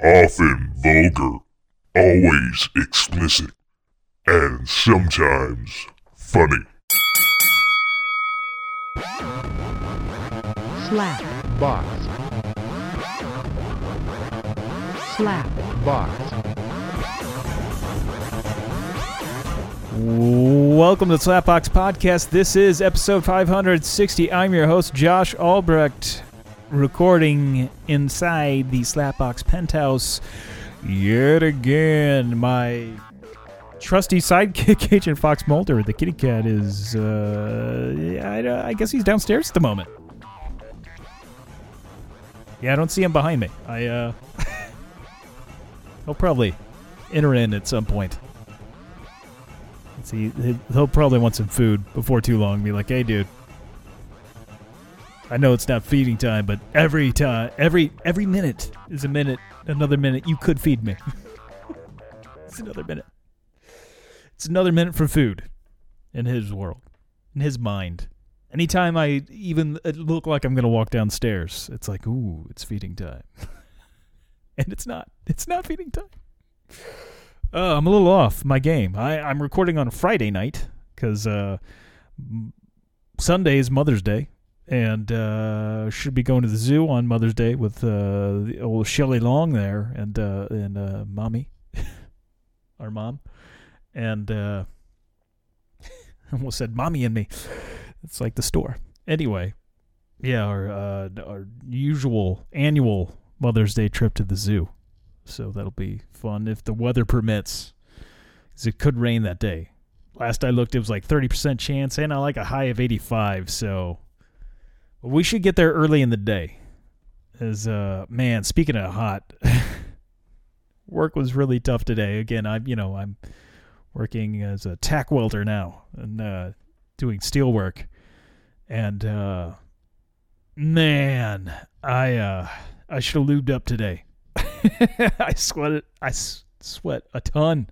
often vulgar, always explicit, and sometimes funny. slap, box, slap, box, Welcome to the Slapbox Podcast. This is episode 560. I'm your host, Josh Albrecht, recording inside the Slapbox penthouse yet again. My trusty sidekick, Agent Fox Mulder, the kitty cat, is, uh, I, I guess he's downstairs at the moment. Yeah, I don't see him behind me. I, uh, he'll probably enter in at some point. See, he- he'll probably want some food before too long. Be like, hey, dude. I know it's not feeding time, but every time, every every minute is a minute. Another minute, you could feed me. it's another minute. It's another minute for food, in his world, in his mind. Anytime I even uh, look like I'm gonna walk downstairs, it's like, ooh, it's feeding time, and it's not. It's not feeding time. Uh, I'm a little off my game. I, I'm recording on Friday night because uh, Sunday is Mother's Day, and uh, should be going to the zoo on Mother's Day with uh, the old Shelley Long there and uh, and uh, mommy, our mom, and uh, almost said mommy and me. It's like the store. Anyway, yeah, our uh, our usual annual Mother's Day trip to the zoo. So that'll be fun if the weather permits. Cause it could rain that day. Last I looked, it was like 30% chance, and I like a high of 85. So we should get there early in the day. As uh, man, speaking of hot, work was really tough today. Again, I'm you know I'm working as a tack welder now and uh, doing steel work, and uh, man, I uh, I should have lubed up today. I sweated. I sweat a ton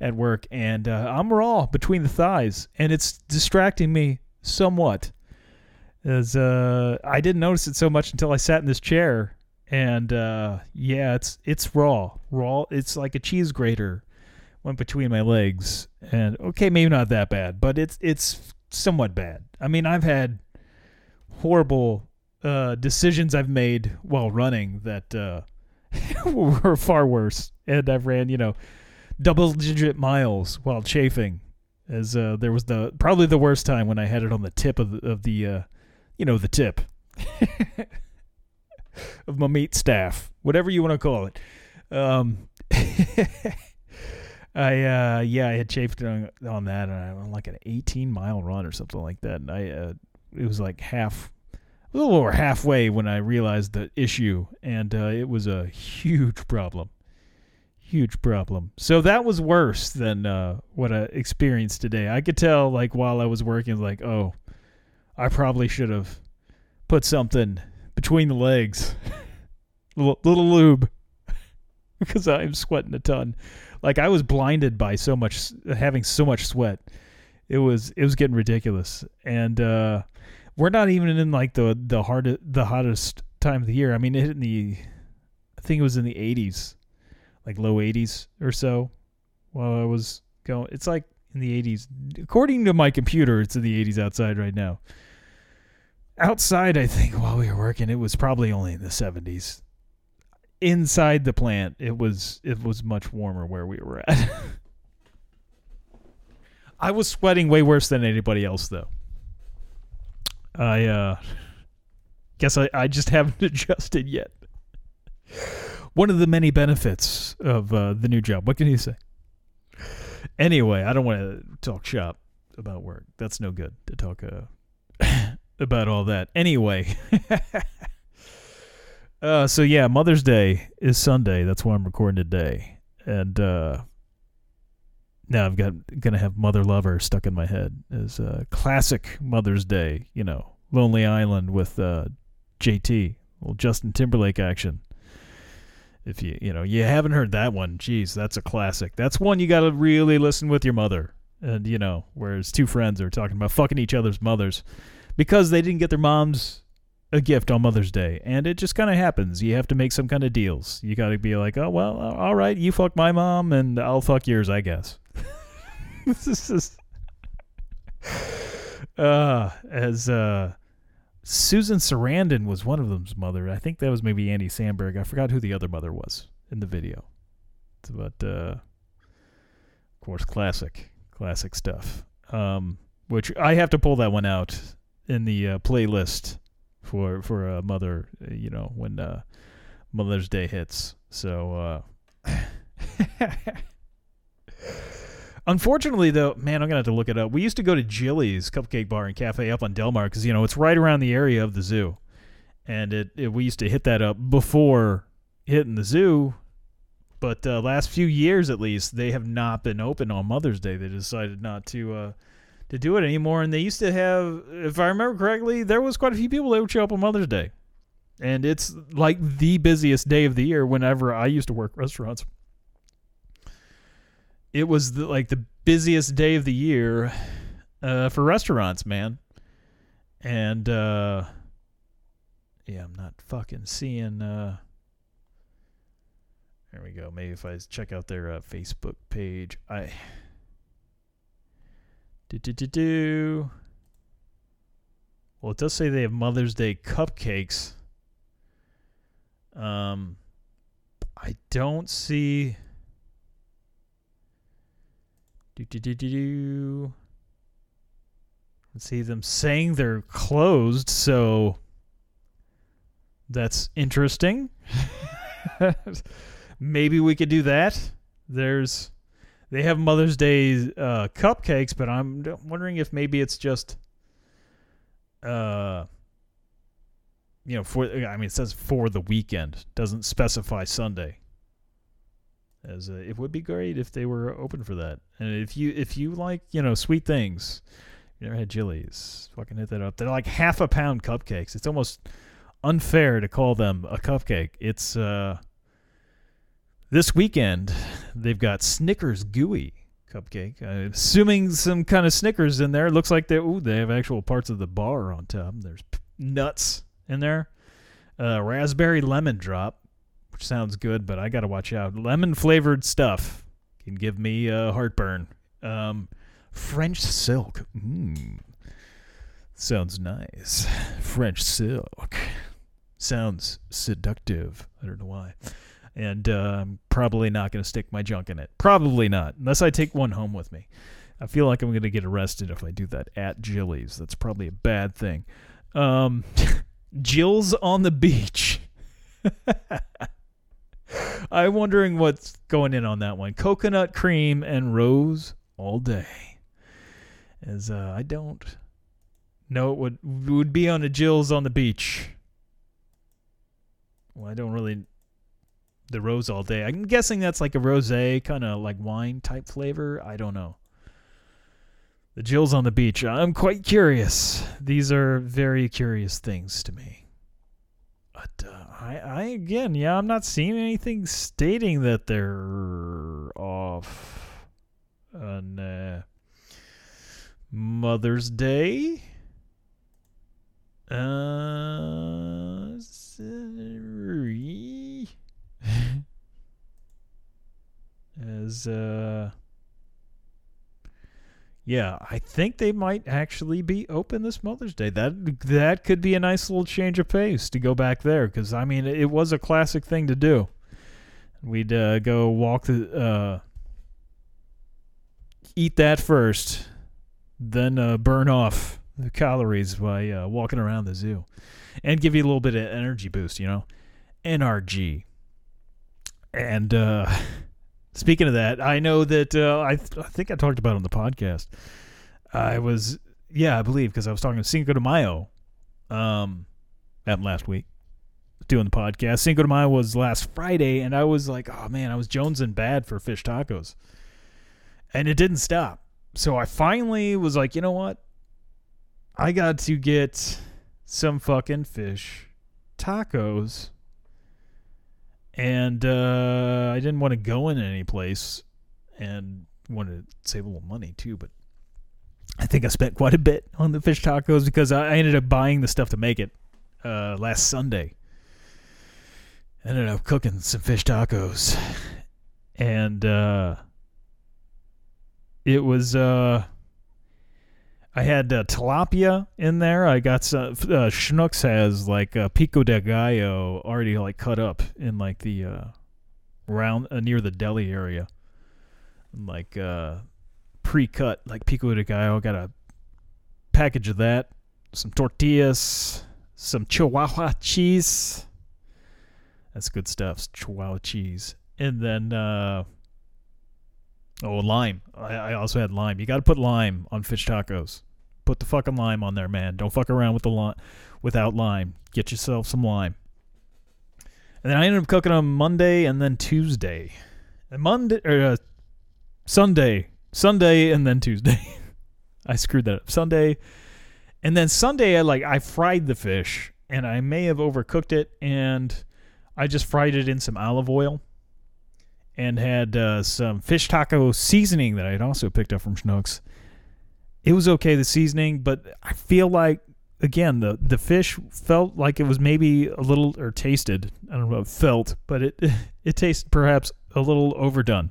at work, and uh, I'm raw between the thighs, and it's distracting me somewhat. As uh, I didn't notice it so much until I sat in this chair, and uh, yeah, it's it's raw, raw. It's like a cheese grater went between my legs, and okay, maybe not that bad, but it's it's somewhat bad. I mean, I've had horrible uh, decisions I've made while running that. Uh, were far worse. And I've ran, you know, double digit miles while chafing. As uh, there was the probably the worst time when I had it on the tip of the, of the uh, you know, the tip of my meat staff, whatever you want to call it. Um, I uh, yeah, I had chafed on, on that, and I went like an 18 mile run or something like that. And I uh, it was like half a little over halfway when I realized the issue, and uh, it was a huge problem. Huge problem. So that was worse than uh, what I experienced today. I could tell, like, while I was working, like, oh, I probably should have put something between the legs, little, little lube, because I'm sweating a ton. Like I was blinded by so much, having so much sweat. It was it was getting ridiculous, and uh, we're not even in like the the hard the hottest time of the year. I mean, it hit in the I think it was in the 80s, like low 80s or so. While I was going, it's like in the 80s. According to my computer, it's in the 80s outside right now. Outside, I think while we were working, it was probably only in the 70s. Inside the plant, it was it was much warmer where we were at. I was sweating way worse than anybody else though. I uh guess I, I just haven't adjusted yet. One of the many benefits of uh, the new job. What can you say? Anyway, I don't want to talk shop about work. That's no good to talk uh, about all that. Anyway, uh, so yeah, Mother's Day is Sunday. That's why I'm recording today, and uh, now I've got gonna have Mother Lover stuck in my head as uh, classic Mother's Day. You know, Lonely Island with uh, JT, well Justin Timberlake action. If you you know you haven't heard that one, geez, that's a classic. That's one you got to really listen with your mother. And you know, whereas two friends are talking about fucking each other's mothers because they didn't get their moms a gift on Mother's Day, and it just kind of happens. You have to make some kind of deals. You got to be like, oh well, all right, you fuck my mom, and I'll fuck yours, I guess. this is just, uh, as uh, Susan Sarandon was one of them's mother. I think that was maybe Andy Samberg. I forgot who the other mother was in the video. But uh, of course, classic, classic stuff. Um, which I have to pull that one out in the uh, playlist for for a mother. uh, You know when uh, Mother's Day hits. So. Uh, Unfortunately, though, man, I'm gonna have to look it up. We used to go to Jilly's Cupcake Bar and Cafe up on Delmar because you know it's right around the area of the zoo, and it, it we used to hit that up before hitting the zoo. But uh, last few years, at least, they have not been open on Mother's Day. They decided not to uh, to do it anymore, and they used to have, if I remember correctly, there was quite a few people that would show up on Mother's Day, and it's like the busiest day of the year. Whenever I used to work restaurants it was the, like the busiest day of the year uh, for restaurants, man. And uh, yeah, I'm not fucking seeing. Uh, there we go. Maybe if I check out their uh, Facebook page, I do do do do. Well, it does say they have Mother's Day cupcakes. Um, I don't see. Do, do, do, do, do. Let's see them saying they're closed, so that's interesting. Maybe we could do that. There's they have Mother's Day uh, cupcakes, but I'm wondering if maybe it's just uh you know for I mean it says for the weekend, doesn't specify Sunday as uh, it would be great if they were open for that. And if you if you like you know sweet things, you never had Jilly's, fucking hit that up. They're like half a pound cupcakes. It's almost unfair to call them a cupcake. It's uh this weekend they've got Snickers gooey cupcake. Uh, assuming some kind of Snickers in there. It looks like they ooh they have actual parts of the bar on top. There's nuts in there. Uh, raspberry lemon drop which sounds good, but I got to watch out. Lemon flavored stuff can give me uh, heartburn. Um, French silk. Mm. Sounds nice. French silk. Sounds seductive. I don't know why. And uh, I'm probably not going to stick my junk in it. Probably not, unless I take one home with me. I feel like I'm going to get arrested if I do that at Jilly's. That's probably a bad thing. Um, Jill's on the beach. I'm wondering what's going in on that one. Coconut cream and rose all day. As uh, I don't know it would would be on a Jill's on the beach. Well, I don't really the rose all day. I'm guessing that's like a rosé kind of like wine type flavor. I don't know. The Jill's on the beach. I'm quite curious. These are very curious things to me. But uh, I, I again, yeah, I'm not seeing anything stating that they're off on uh, Mother's Day. Uh, As uh, yeah, I think they might actually be open this Mother's Day. That that could be a nice little change of pace to go back there because I mean it was a classic thing to do. We'd uh, go walk the uh, eat that first, then uh, burn off the calories by uh, walking around the zoo, and give you a little bit of energy boost. You know, NRG. And uh, Speaking of that, I know that uh, I, th- I think I talked about on the podcast. I was, yeah, I believe because I was talking to Cinco de Mayo, um, happened last week, doing the podcast. Cinco de Mayo was last Friday, and I was like, oh man, I was jonesing bad for fish tacos, and it didn't stop. So I finally was like, you know what? I got to get some fucking fish tacos and uh, I didn't want to go in any place and wanted to save a little money too. But I think I spent quite a bit on the fish tacos because I ended up buying the stuff to make it. uh, last Sunday. I Ended up cooking some fish tacos, and uh, it was uh, I had uh, tilapia in there. I got some. Uh, Schnucks has like uh, pico de gallo already like cut up in like the uh, round uh, near the deli area, like uh, pre-cut like pico de gallo. Got a package of that, some tortillas, some Chihuahua cheese. That's good stuff. Chihuahua cheese, and then uh, oh lime. I, I also had lime. You got to put lime on fish tacos. Put the fucking lime on there, man. Don't fuck around with the lime without lime. Get yourself some lime. And then I ended up cooking on Monday and then Tuesday. And Monday or uh, Sunday, Sunday and then Tuesday. I screwed that up. Sunday, and then Sunday I like I fried the fish and I may have overcooked it and I just fried it in some olive oil and had uh, some fish taco seasoning that I had also picked up from Schnucks. It was okay the seasoning, but I feel like again the the fish felt like it was maybe a little or tasted I don't know felt, but it it tasted perhaps a little overdone,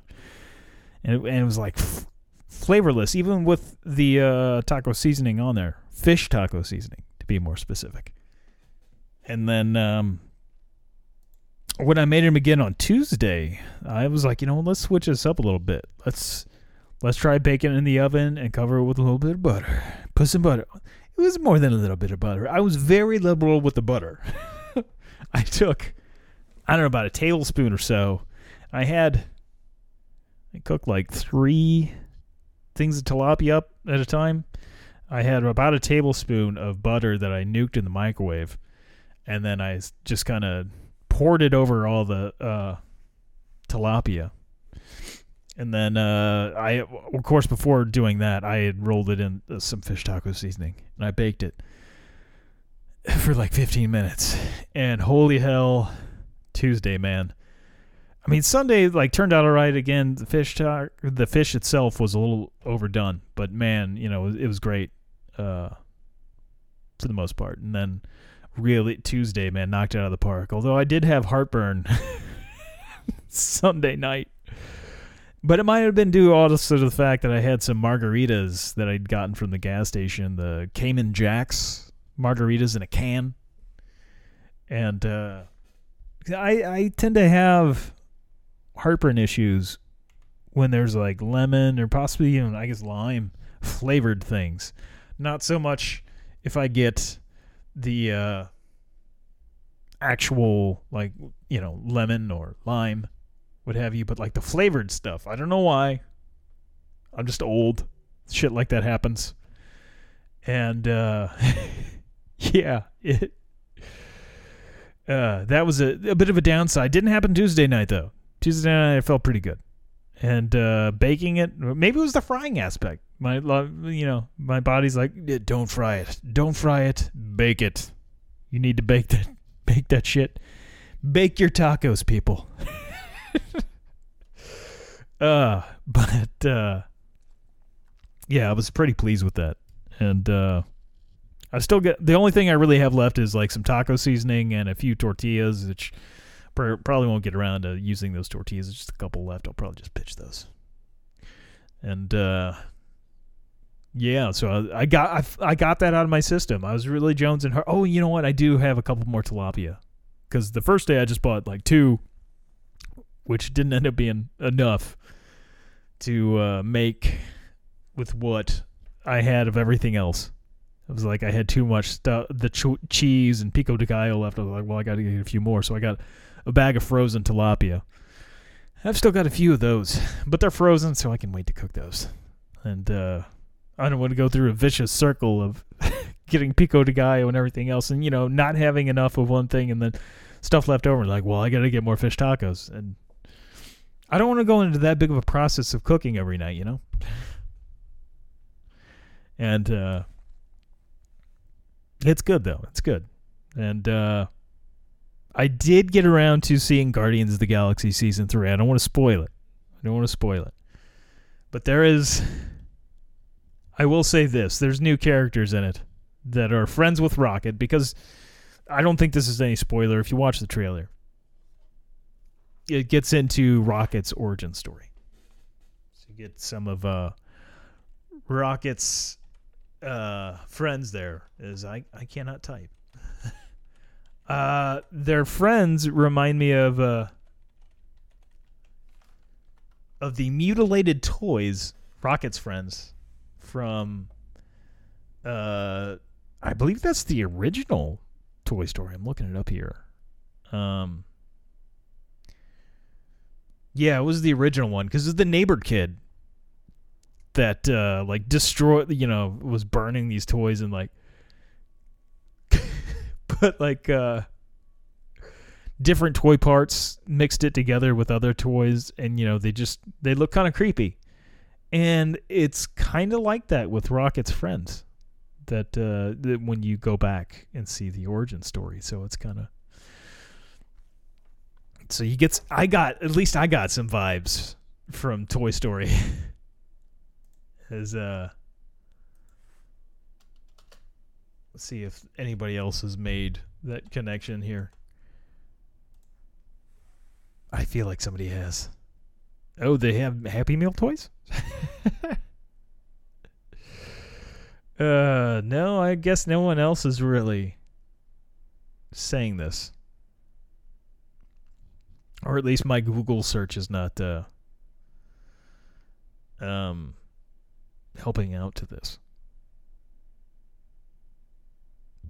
and it, and it was like f- flavorless even with the uh, taco seasoning on there, fish taco seasoning to be more specific. And then um, when I made him again on Tuesday, I was like, you know, let's switch this up a little bit. Let's let's try baking in the oven and cover it with a little bit of butter. Put some butter. It was more than a little bit of butter. I was very liberal with the butter. I took, I don't know, about a tablespoon or so. I had, I cooked like three things of tilapia up at a time. I had about a tablespoon of butter that I nuked in the microwave, and then I just kind of poured it over all the uh, tilapia. And then uh, I, of course, before doing that, I had rolled it in uh, some fish taco seasoning and I baked it for like 15 minutes. And holy hell, Tuesday, man. I mean, Sunday like turned out all right. Again, the fish ta- the fish itself was a little overdone, but man, you know, it was, it was great uh, for the most part. And then really Tuesday, man, knocked it out of the park. Although I did have heartburn Sunday night. But it might have been due also to the fact that I had some margaritas that I'd gotten from the gas station, the Cayman Jacks margaritas in a can. And uh, I I tend to have heartburn issues when there's like lemon or possibly even I guess lime flavored things. Not so much if I get the uh, actual like you know lemon or lime what have you, but like the flavored stuff. I don't know why. I'm just old. Shit like that happens. And uh yeah, it uh that was a, a bit of a downside. Didn't happen Tuesday night though. Tuesday night I felt pretty good. And uh baking it, maybe it was the frying aspect. My you know, my body's like "Yeah, don't fry it. Don't fry it. Bake it. You need to bake that bake that shit. Bake your tacos, people. uh but uh yeah i was pretty pleased with that. And uh i still get the only thing i really have left is like some taco seasoning and a few tortillas which pr- probably won't get around to using those tortillas. There's just a couple left. I'll probably just pitch those. And uh yeah so i, I got I, I got that out of my system. I was really jonesing her oh you know what? I do have a couple more tilapia. Because the first day i just bought like two which didn't end up being enough to uh, make with what I had of everything else. It was like I had too much stuff, the ch- cheese and pico de gallo left. I was like, well, I got to get a few more, so I got a bag of frozen tilapia. I've still got a few of those, but they're frozen, so I can wait to cook those. And uh, I don't want to go through a vicious circle of getting pico de gallo and everything else, and you know, not having enough of one thing and then stuff left over. Like, well, I got to get more fish tacos, and I don't want to go into that big of a process of cooking every night, you know. And uh, it's good though. It's good, and uh, I did get around to seeing Guardians of the Galaxy season three. I don't want to spoil it. I don't want to spoil it, but there is. I will say this: there's new characters in it that are friends with Rocket because I don't think this is any spoiler if you watch the trailer. It gets into Rocket's origin story. So you get some of uh, Rocket's uh, friends there. Is I I cannot type. uh, their friends remind me of uh, of the mutilated toys. Rocket's friends from uh, I believe that's the original Toy Story. I'm looking it up here. Um, yeah, it was the original one because it's the neighbor kid that uh, like destroyed, you know, was burning these toys and like, put like uh, different toy parts, mixed it together with other toys, and you know they just they look kind of creepy, and it's kind of like that with Rocket's friends that, uh, that when you go back and see the origin story. So it's kind of so you get I got at least I got some vibes from Toy Story as uh let's see if anybody else has made that connection here. I feel like somebody has. Oh, they have Happy Meal toys? Uh, no, I guess no one else is really saying this. Or at least my Google search is not uh um helping out to this.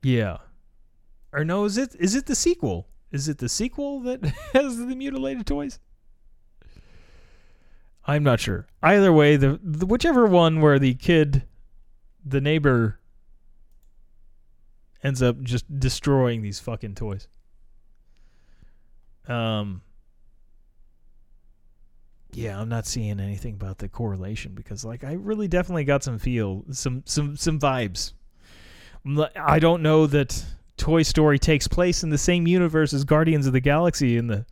Yeah. Or no, is it is it the sequel? Is it the sequel that has the mutilated toys? I'm not sure. Either way, the, the whichever one where the kid the neighbor ends up just destroying these fucking toys. Um yeah, I'm not seeing anything about the correlation because like I really definitely got some feel some some some vibes. I don't know that Toy Story takes place in the same universe as Guardians of the Galaxy in the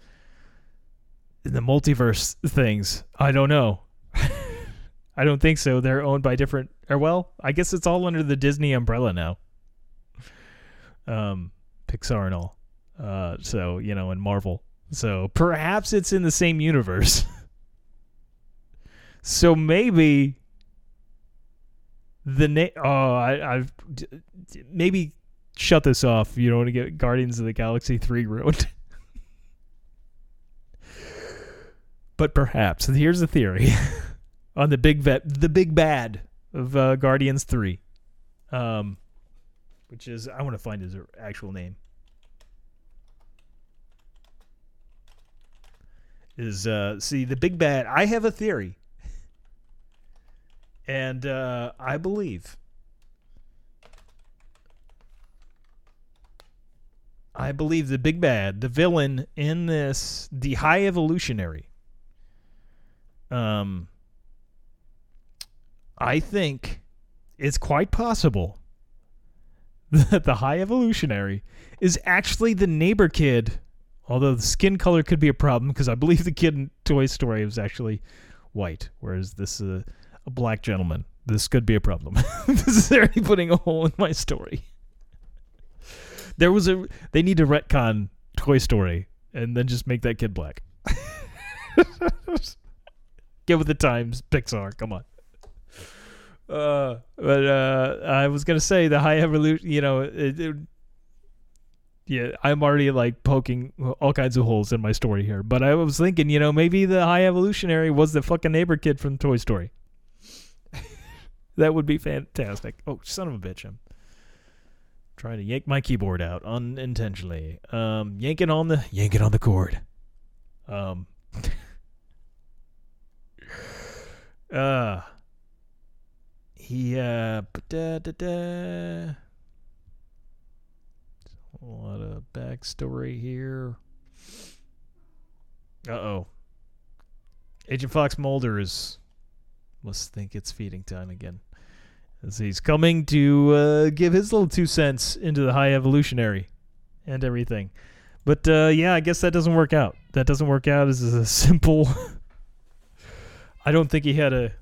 in the multiverse things. I don't know. I don't think so. They're owned by different or well, I guess it's all under the Disney umbrella now. Um Pixar and all. Uh so, you know, and Marvel. So perhaps it's in the same universe. so maybe the name oh I I've maybe shut this off. You don't want to get Guardians of the Galaxy 3 ruined. but perhaps here's the theory on the big vet, the big bad of uh, Guardians Three, um, which is I want to find his actual name. Is uh, see the big bad? I have a theory, and uh, I believe. I believe the big bad, the villain in this, the high evolutionary, um, I think it's quite possible that the high evolutionary is actually the neighbor kid. Although the skin color could be a problem because I believe the kid in Toy Story was actually white, whereas this is a, black gentleman. This could be a problem. this is already putting a hole in my story. There was a. They need to retcon Toy Story and then just make that kid black. Get with the times, Pixar. Come on. Uh, but uh, I was gonna say the high evolution. You know, it, it, yeah, I'm already like poking all kinds of holes in my story here. But I was thinking, you know, maybe the high evolutionary was the fucking neighbor kid from Toy Story. That would be fantastic. Oh, son of a bitch! I'm trying to yank my keyboard out unintentionally. Um, yanking on the yanking on the cord. Um. uh he uh da, da, da. a lot of backstory here. Uh oh. Agent Fox Mulder is must think it's feeding time again. As he's coming to uh, give his little two cents into the high evolutionary and everything. But uh, yeah, I guess that doesn't work out. That doesn't work out as a simple. I don't think he had a.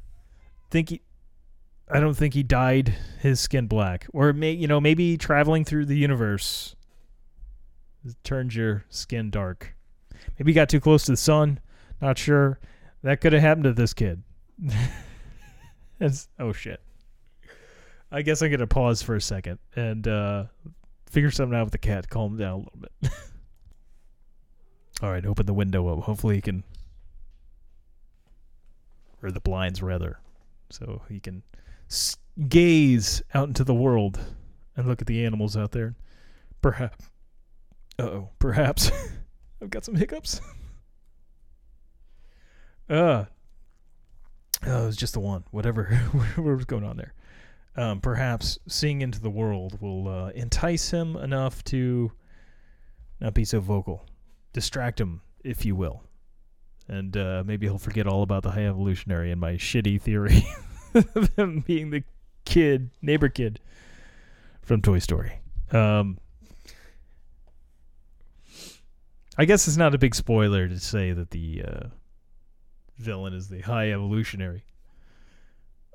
Think he. I don't think he dyed his skin black, or may you know maybe traveling through the universe, turns your skin dark. Maybe you got too close to the sun. Not sure. That could have happened to this kid. Oh shit. I guess I'm gonna pause for a second and uh, figure something out with the cat. Calm him down a little bit. All right, open the window up. Hopefully he can, or the blinds rather, so he can gaze out into the world and look at the animals out there. Perhaps. Oh. Perhaps. I've got some hiccups. Uh. Oh, it was just the one. Whatever, whatever was going on there. Um, perhaps seeing into the world will uh, entice him enough to not be so vocal, distract him, if you will, and uh, maybe he'll forget all about the high evolutionary and my shitty theory of him being the kid, neighbor kid from Toy Story. Um, I guess it's not a big spoiler to say that the uh, villain is the high evolutionary.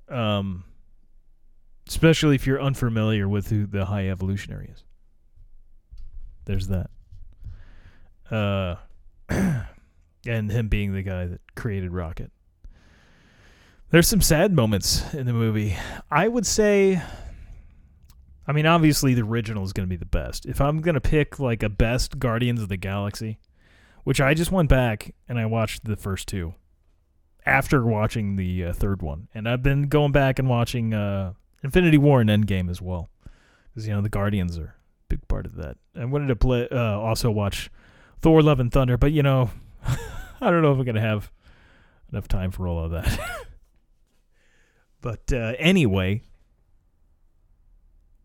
Um, especially if you're unfamiliar with who the high evolutionary is. There's that. Uh, and him being the guy that created Rocket. There's some sad moments in the movie. I would say. I mean, obviously, the original is going to be the best. If I'm going to pick like a best Guardians of the Galaxy, which I just went back and I watched the first two after watching the uh, third one, and I've been going back and watching uh, Infinity War and Endgame as well, because you know the Guardians are a big part of that. I wanted to play uh, also watch Thor: Love and Thunder, but you know, I don't know if I'm gonna have enough time for all of that. but uh, anyway,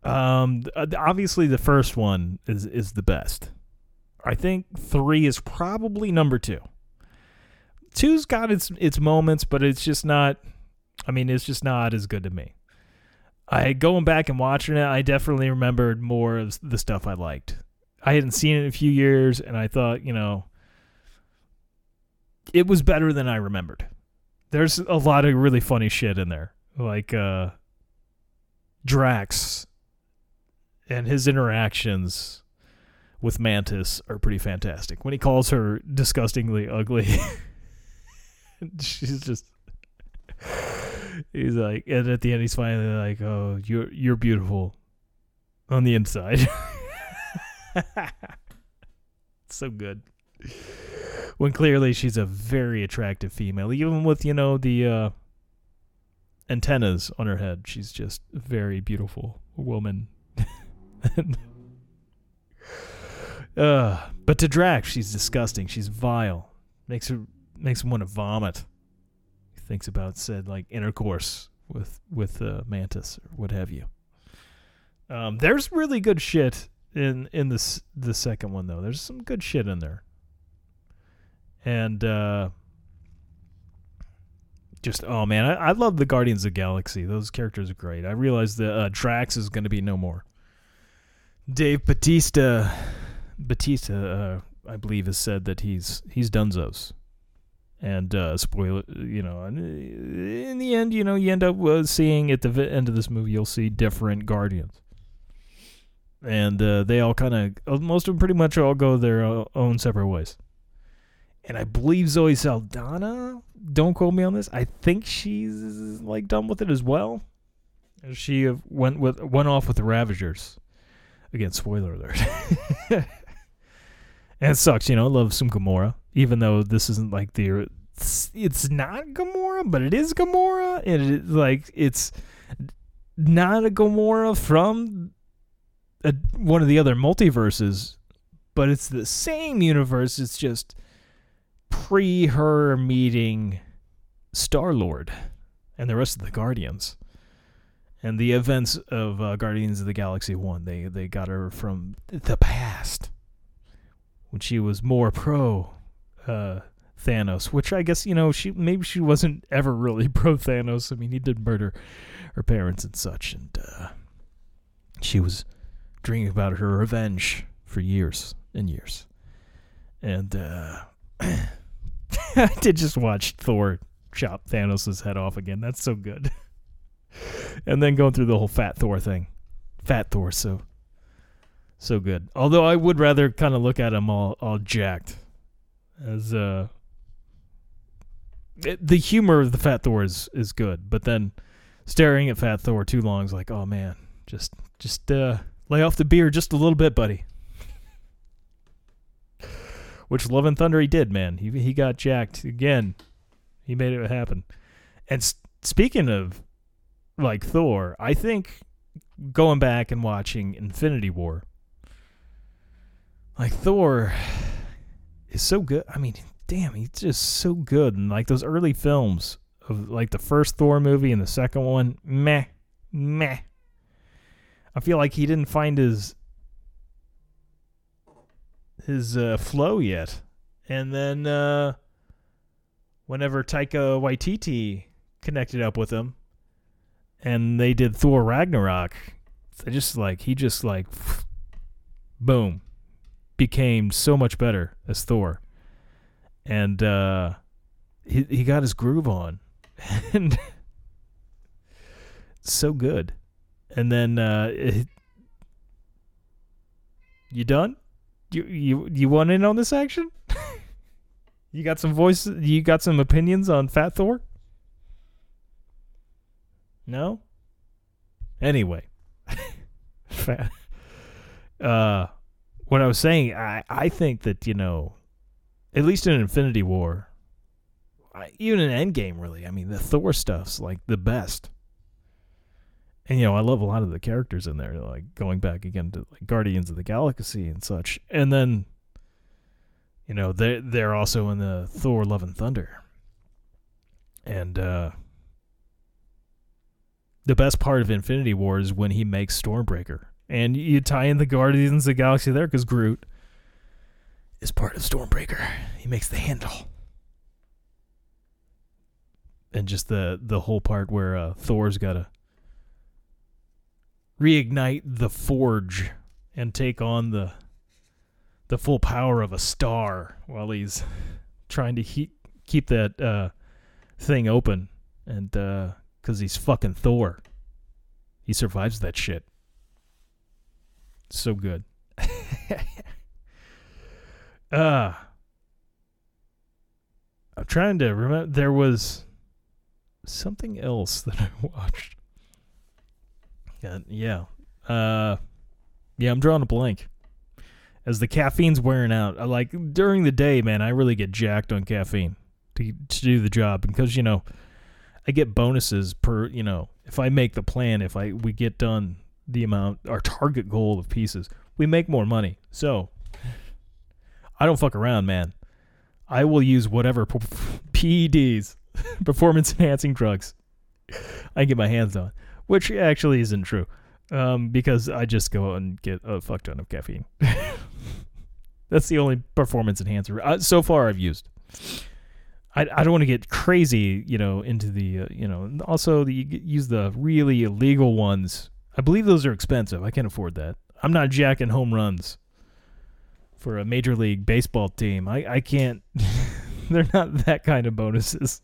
um, obviously the first one is is the best. I think three is probably number two. Two's got its its moments, but it's just not. I mean, it's just not as good to me. I going back and watching it, I definitely remembered more of the stuff I liked. I hadn't seen it in a few years, and I thought, you know, it was better than I remembered. There's a lot of really funny shit in there, like uh, Drax and his interactions with Mantis are pretty fantastic. When he calls her disgustingly ugly, she's just he's like and at the end he's finally like, "Oh, you're you're beautiful on the inside." so good. When clearly she's a very attractive female, even with you know the uh, antennas on her head, she's just a very beautiful woman. uh, but to Drax, she's disgusting. She's vile. Makes her makes him want to vomit. Thinks about said like intercourse with with uh, Mantis or what have you. Um, there's really good shit in in this the second one though. There's some good shit in there. And uh just oh man, I, I love the Guardians of the Galaxy. Those characters are great. I realize that uh, Drax is going to be no more. Dave Batista, Batista, uh, I believe, has said that he's he's Dunzos, and uh, it. You know, uh, in the end, you know, you end up uh, seeing at the end of this movie, you'll see different Guardians, and uh, they all kind of most of them pretty much all go their own separate ways. And I believe Zoe Saldana. Don't quote me on this. I think she's like done with it as well. She uh, went with went off with the Ravagers. Again, spoiler alert. and it sucks, you know. Love some Gamora, even though this isn't like the. It's, it's not Gamora, but it is Gamora, and it like it's not a Gamora from a, one of the other multiverses, but it's the same universe. It's just pre her meeting Star Lord and the rest of the Guardians and the events of uh, Guardians of the Galaxy One. They they got her from the past when she was more pro uh, Thanos, which I guess you know she maybe she wasn't ever really pro Thanos. I mean, he did murder her parents and such, and uh, she was dreaming about her revenge for years and years. And uh, I did just watch Thor chop Thanos' head off again. That's so good and then going through the whole Fat Thor thing. Fat Thor, so So good. Although I would rather kind of look at him all all jacked, as uh, it, the humor of the Fat Thor is is good, but then staring at Fat Thor too long is like, oh man, just just uh, lay off the beer just a little bit, buddy. Which Love and Thunder he did, man. He he got jacked again. He made it happen. And s- speaking of like Thor, I think going back and watching Infinity War, like Thor is so good. I mean, damn, he's just so good. And like those early films of like the first Thor movie and the second one, meh, meh. I feel like he didn't find his his uh, flow yet. And then uh, whenever Taika Waititi connected up with him, and they did Thor Ragnarok, they just like he just like boom became so much better as Thor. And uh he he got his groove on. and so good. And then uh it, you done? You you you want in on this action? you got some voice you got some opinions on Fat Thor? No? Anyway. Fat. Uh what I was saying, I, I think that, you know, at least in Infinity War, even in Endgame, really, I mean, the Thor stuff's like the best. And, you know, I love a lot of the characters in there, like going back again to like Guardians of the Galaxy and such. And then, you know, they're, they're also in the Thor Love and Thunder. And, uh, the best part of Infinity War is when he makes Stormbreaker. And you tie in the Guardians of the Galaxy there because Groot is part of Stormbreaker. He makes the handle. And just the the whole part where uh, Thor's got to reignite the forge and take on the the full power of a star while he's trying to he- keep that uh, thing open and because he's fucking Thor. He survives that shit. So good. uh I'm trying to remember there was something else that I watched. Yeah, yeah. Uh yeah, I'm drawing a blank. As the caffeine's wearing out, I like during the day, man, I really get jacked on caffeine to to do the job because you know, I get bonuses per, you know, if I make the plan, if I we get done the amount our target goal of pieces, we make more money. So I don't fuck around, man. I will use whatever PEDs, performance enhancing drugs, I get my hands on, which actually isn't true, um, because I just go and get a fuck ton of caffeine. That's the only performance enhancer uh, so far I've used. I, I don't want to get crazy, you know, into the, uh, you know, also the, you use the really illegal ones. I believe those are expensive. I can't afford that. I'm not jacking home runs for a major league baseball team. I, I can't. they're not that kind of bonuses.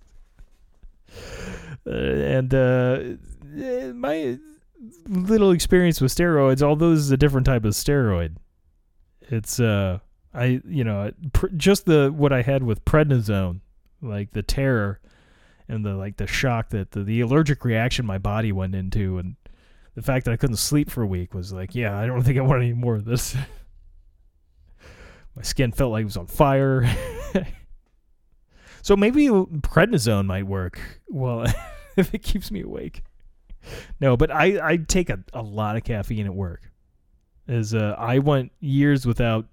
Uh, and uh, eh, my little experience with steroids, although this is a different type of steroid, it's uh, I you know pr- just the what I had with prednisone, like the terror and the like the shock that the, the allergic reaction my body went into and the fact that I couldn't sleep for a week was like, yeah, I don't think I want any more of this. My skin felt like it was on fire. so maybe prednisone might work. Well, if it keeps me awake. No, but I, I take a, a lot of caffeine at work. As uh, I went years without.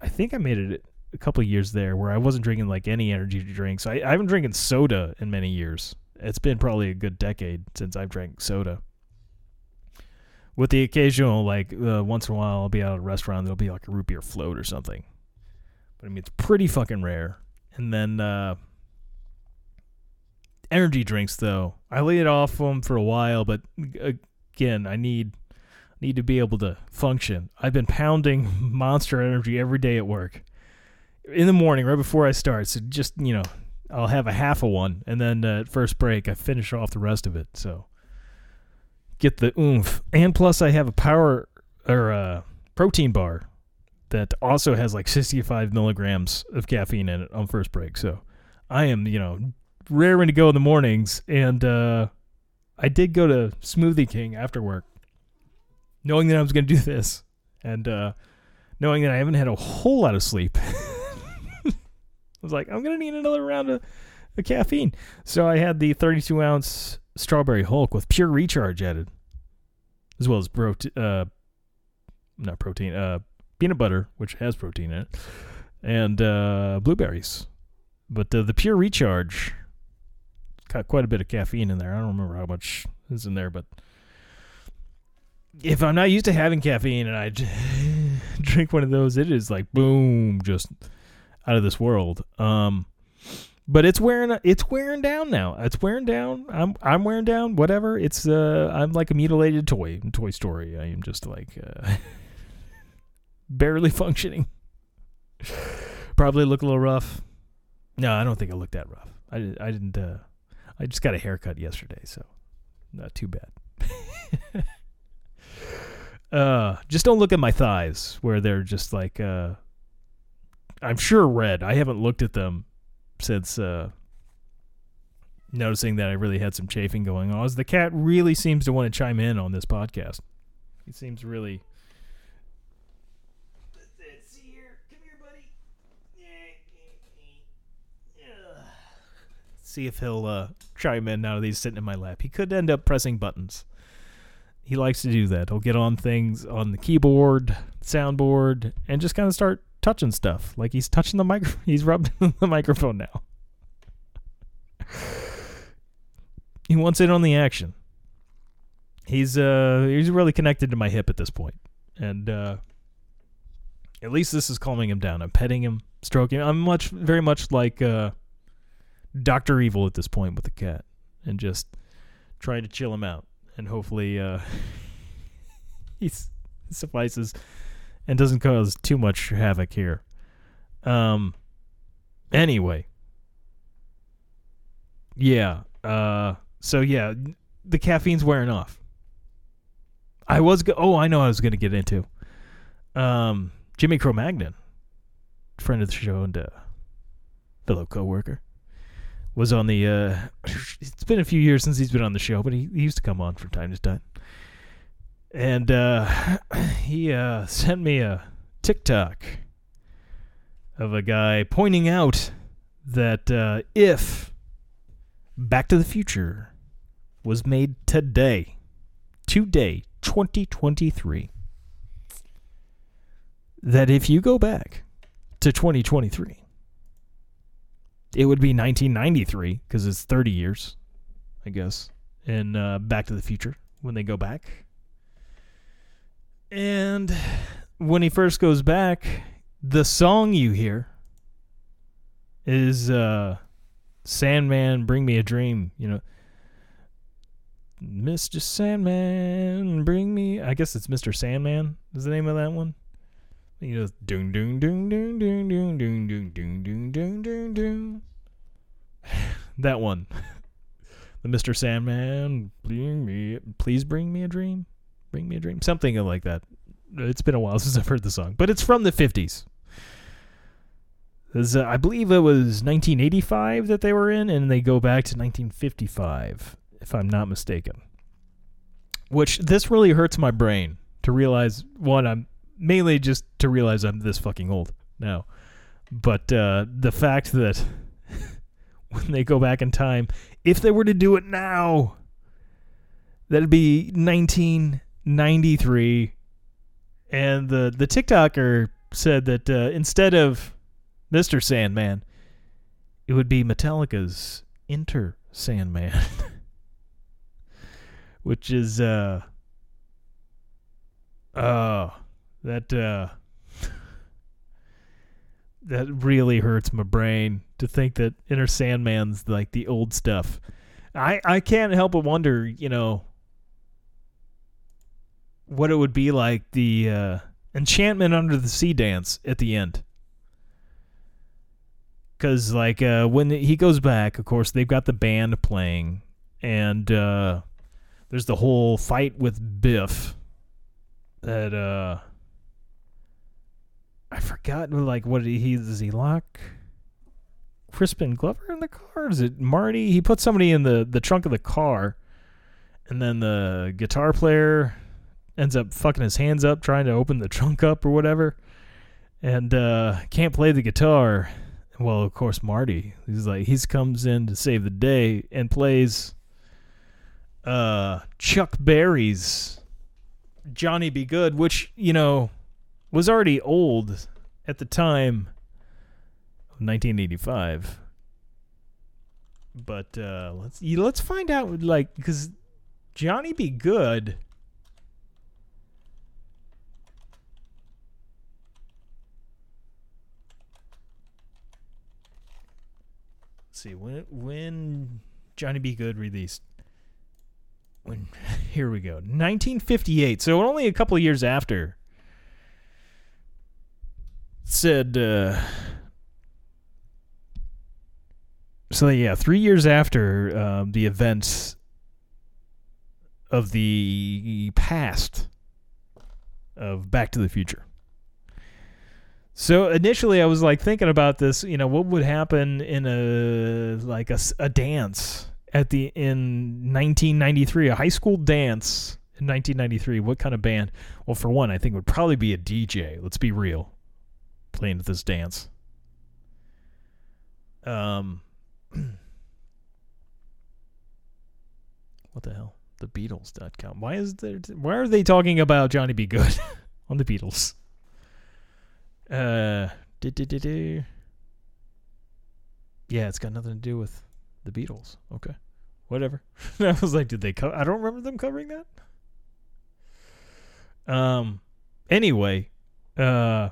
I think I made it a couple years there where I wasn't drinking like any energy drinks. I, I haven't drinking soda in many years. It's been probably a good decade since I've drank soda with the occasional like uh, once in a while I'll be at a restaurant there'll be like a root beer float or something. But I mean it's pretty fucking rare. And then uh energy drinks though. I laid off them for a while, but again, I need need to be able to function. I've been pounding Monster Energy every day at work. In the morning right before I start. So just, you know, I'll have a half of one and then uh, at first break I finish off the rest of it. So get the oomph. And plus, I have a power or uh, protein bar that also has like 65 milligrams of caffeine in it on first break. So I am, you know, raring to go in the mornings. And uh, I did go to Smoothie King after work, knowing that I was going to do this, and uh, knowing that I haven't had a whole lot of sleep. I was like, I'm going to need another round of, of caffeine. So I had the 32 ounce strawberry Hulk with pure recharge added, as well as prote- uh, not protein, uh, peanut butter, which has protein in it, and uh, blueberries. But the pure recharge got quite a bit of caffeine in there. I don't remember how much is in there, but if I'm not used to having caffeine and I drink one of those, it is like boom, just out of this world. Um, but it's wearing it's wearing down now. It's wearing down. I'm I'm wearing down. Whatever. It's uh I'm like a mutilated toy in Toy Story. I am just like uh, barely functioning. Probably look a little rough. No, I don't think I look that rough. I. I didn't. Uh, I just got a haircut yesterday, so not too bad. uh, just don't look at my thighs where they're just like. Uh, I'm sure red. I haven't looked at them since uh, noticing that I really had some chafing going on. As the cat really seems to want to chime in on this podcast. He seems really. See if he'll uh, chime in now that he's sitting in my lap. He could end up pressing buttons. He likes to do that. He'll get on things on the keyboard, soundboard, and just kind of start touching stuff. Like he's touching the mic. He's rubbing the microphone now. he wants in on the action. He's uh he's really connected to my hip at this point, and uh, at least this is calming him down. I'm petting him, stroking. Him. I'm much, very much like uh, Doctor Evil at this point with the cat, and just trying to chill him out, and hopefully uh, he suffices and doesn't cause too much havoc here. Um. Anyway. Yeah. Uh. So yeah, the caffeine's wearing off. I was go- oh I know I was going to get into. Um. Jimmy Cro-Magnon, friend of the show and uh, fellow coworker, was on the. Uh, it's been a few years since he's been on the show, but he, he used to come on from time to time and uh, he uh, sent me a TikTok of a guy pointing out that uh, if Back to the Future was made today, today, 2023, that if you go back to 2023, it would be 1993 because it's 30 years, I guess, in uh, Back to the Future when they go back and when he first goes back, the song you hear is uh Sandman Bring Me a Dream, you know. Mr. Sandman, bring me I guess it's Mr. Sandman is the name of that one. You know, doom doom doom doom doom doom doom doom doom doom doom doom doom. That one. The Mr. Sandman, bring me please bring me a dream. Bring Me a Dream, something like that. It's been a while since I've heard the song, but it's from the 50s. Uh, I believe it was 1985 that they were in, and they go back to 1955, if I'm not mistaken. Which this really hurts my brain to realize. One, I'm mainly just to realize I'm this fucking old now, but uh, the fact that when they go back in time, if they were to do it now, that'd be 19 93 and the the TikToker said that uh, instead of Mr. Sandman, it would be Metallica's Enter Sandman, which is uh oh that uh that really hurts my brain to think that Enter Sandman's like the old stuff. I I can't help but wonder, you know, what it would be like the uh, enchantment under the sea dance at the end because like uh, when he goes back of course they've got the band playing and uh, there's the whole fight with biff that uh, I forgot like what he does he lock Crispin Glover in the car? Is it Marty? He put somebody in the the trunk of the car, and then the guitar player ends up fucking his hands up trying to open the trunk up or whatever, and uh, can't play the guitar. Well, of course, Marty. He's like he's comes in to save the day and plays uh, Chuck Berry's Johnny B. Goode, which you know was already old at the time of 1985. But uh, let's let's find out like because Johnny B. Goode. Let's see when when Johnny B. Goode released. When here we go, 1958. So only a couple of years after. Said. Uh, so yeah, three years after um, the events of the past of Back to the Future. So initially, I was like thinking about this. You know, what would happen in a like a, a dance at the in 1993, a high school dance in 1993. What kind of band? Well, for one, I think it would probably be a DJ. Let's be real, playing at this dance. Um, what the hell? The Beatles.com. Why is there? Why are they talking about Johnny B. Goode on the Beatles? Uh, yeah, it's got nothing to do with the Beatles. Okay, whatever. I was like, did they? I don't remember them covering that. Um. Anyway, uh.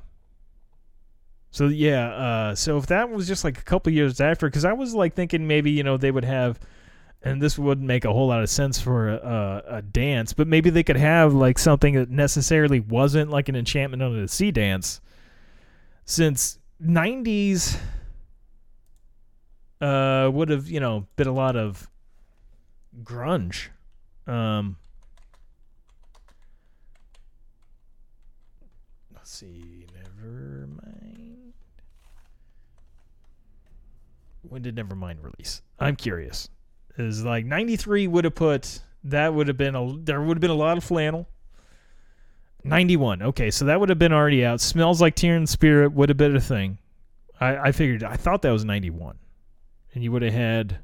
So yeah, uh, so if that was just like a couple years after, because I was like thinking maybe you know they would have, and this wouldn't make a whole lot of sense for a, a, a dance, but maybe they could have like something that necessarily wasn't like an enchantment under the sea dance, since '90s uh, would have you know been a lot of grunge. Um, let's see, never mind. When did Nevermind release? I'm curious. Is like 93 would have put that would have been a there would have been a lot of flannel. 91. Okay, so that would have been already out. Smells like Teen Spirit would have been a thing. I I figured I thought that was 91. And you would have had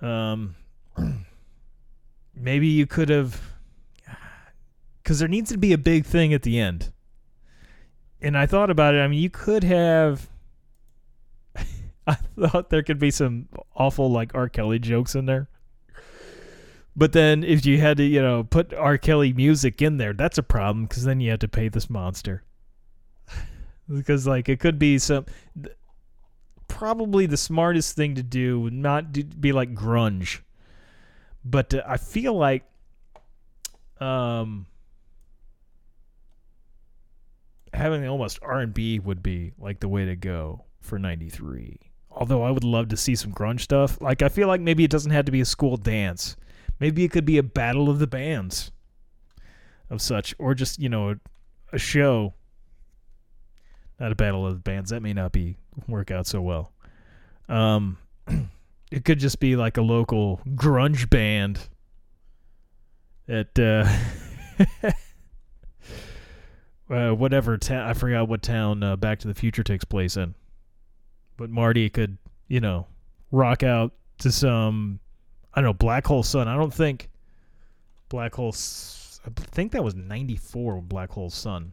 um maybe you could have cuz there needs to be a big thing at the end. And I thought about it. I mean, you could have I thought there could be some awful like R. Kelly jokes in there. But then if you had to, you know, put R. Kelly music in there, that's a problem because then you have to pay this monster. because like it could be some th- probably the smartest thing to do would not do, be like grunge. But uh, I feel like um having almost R&B would be like the way to go for 93. Although I would love to see some grunge stuff. Like I feel like maybe it doesn't have to be a school dance. Maybe it could be a battle of the bands of such or just, you know, a, a show. Not a battle of the bands. That may not be work out so well. Um it could just be like a local grunge band at uh uh, whatever town I forgot what town uh, Back to the Future takes place in. But Marty could, you know, rock out to some I don't know, Black Hole Sun. I don't think Black Hole I think that was 94 Black Hole Sun.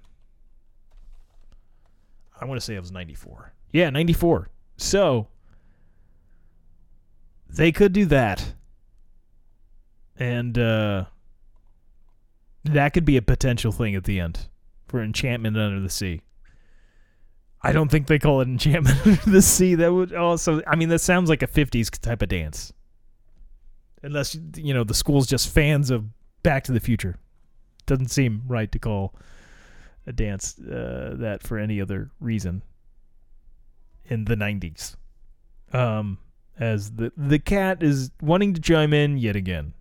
I want to say it was 94. Yeah, 94. So they could do that. And uh that could be a potential thing at the end for Enchantment Under the Sea. I don't think they call it Enchantment Under the Sea. That would also, I mean, that sounds like a 50s type of dance. Unless, you know, the school's just fans of Back to the Future. Doesn't seem right to call a dance uh, that for any other reason in the 90s. Um, as the the cat is wanting to chime in yet again.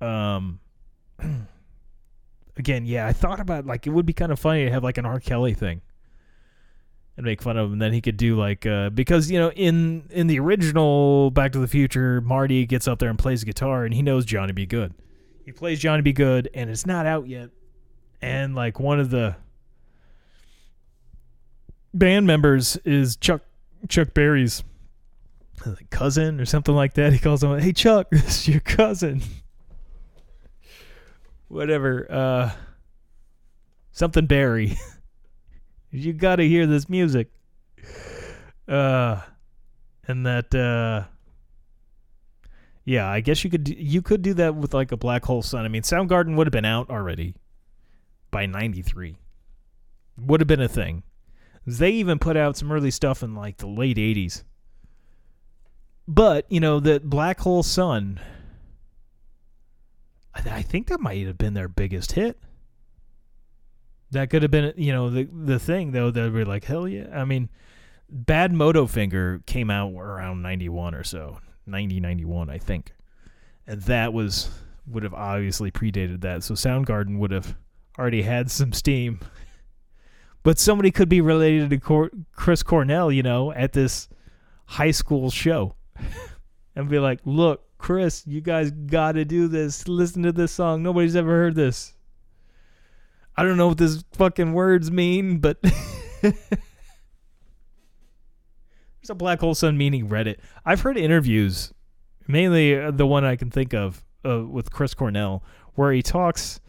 Um, again, yeah, I thought about like it would be kind of funny to have like an R. Kelly thing and make fun of him. And then he could do like uh, because you know in in the original Back to the Future, Marty gets up there and plays guitar, and he knows Johnny B. Goode. He plays Johnny B. Goode, and it's not out yet. And like one of the band members is Chuck Chuck Berry's cousin or something like that. He calls him, "Hey Chuck, this is your cousin." Whatever. Uh, something Berry. you got to hear this music. Uh, and that. Uh, yeah, I guess you could you could do that with like a Black Hole Sun. I mean, Soundgarden would have been out already by '93. Would have been a thing. They even put out some early stuff in like the late '80s. But you know that Black Hole Sun. I think that might have been their biggest hit. That could have been, you know, the the thing though that we're like, hell yeah. I mean, Badmotorfinger came out around '91 or so, 90, 91, I think, and that was would have obviously predated that. So Soundgarden would have already had some steam. But somebody could be related to Cor- Chris Cornell, you know, at this high school show, and be like, "Look, Chris, you guys got to do this. Listen to this song. Nobody's ever heard this." I don't know what this fucking words mean, but there's a black hole sun meaning Reddit. I've heard interviews, mainly uh, the one I can think of uh, with Chris Cornell, where he talks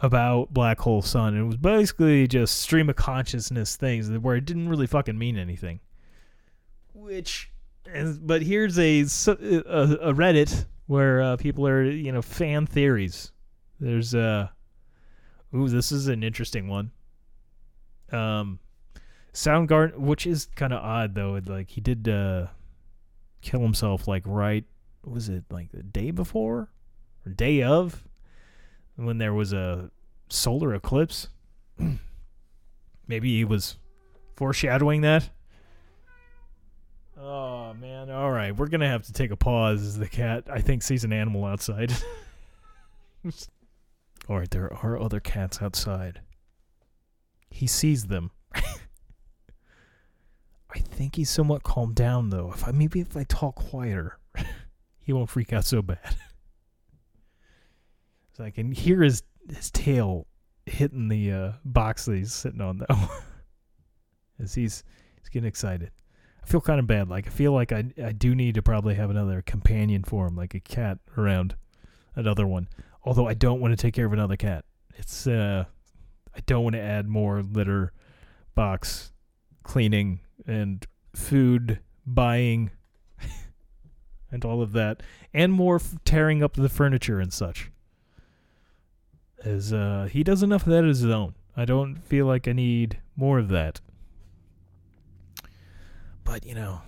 about black hole sun. And it was basically just stream of consciousness things where it didn't really fucking mean anything. Which, but here's a a, a Reddit where uh, people are you know fan theories. There's uh Ooh, this is an interesting one. Um, Soundgarden, which is kind of odd though. Like he did uh, kill himself like right. Was it like the day before or day of when there was a solar eclipse? Maybe he was foreshadowing that. Oh man! All right, we're gonna have to take a pause as the cat I think sees an animal outside. All right, there are other cats outside. He sees them. I think he's somewhat calmed down though. If I maybe if I talk quieter, he won't freak out so bad. so I can hear his his tail hitting the uh, box that he's sitting on though. As he's he's getting excited. I feel kind of bad. Like I feel like I I do need to probably have another companion for him, like a cat around, another one. Although I don't want to take care of another cat. It's uh I don't want to add more litter box cleaning and food buying and all of that and more f- tearing up the furniture and such. As uh he does enough of that as his own. I don't feel like I need more of that. But, you know,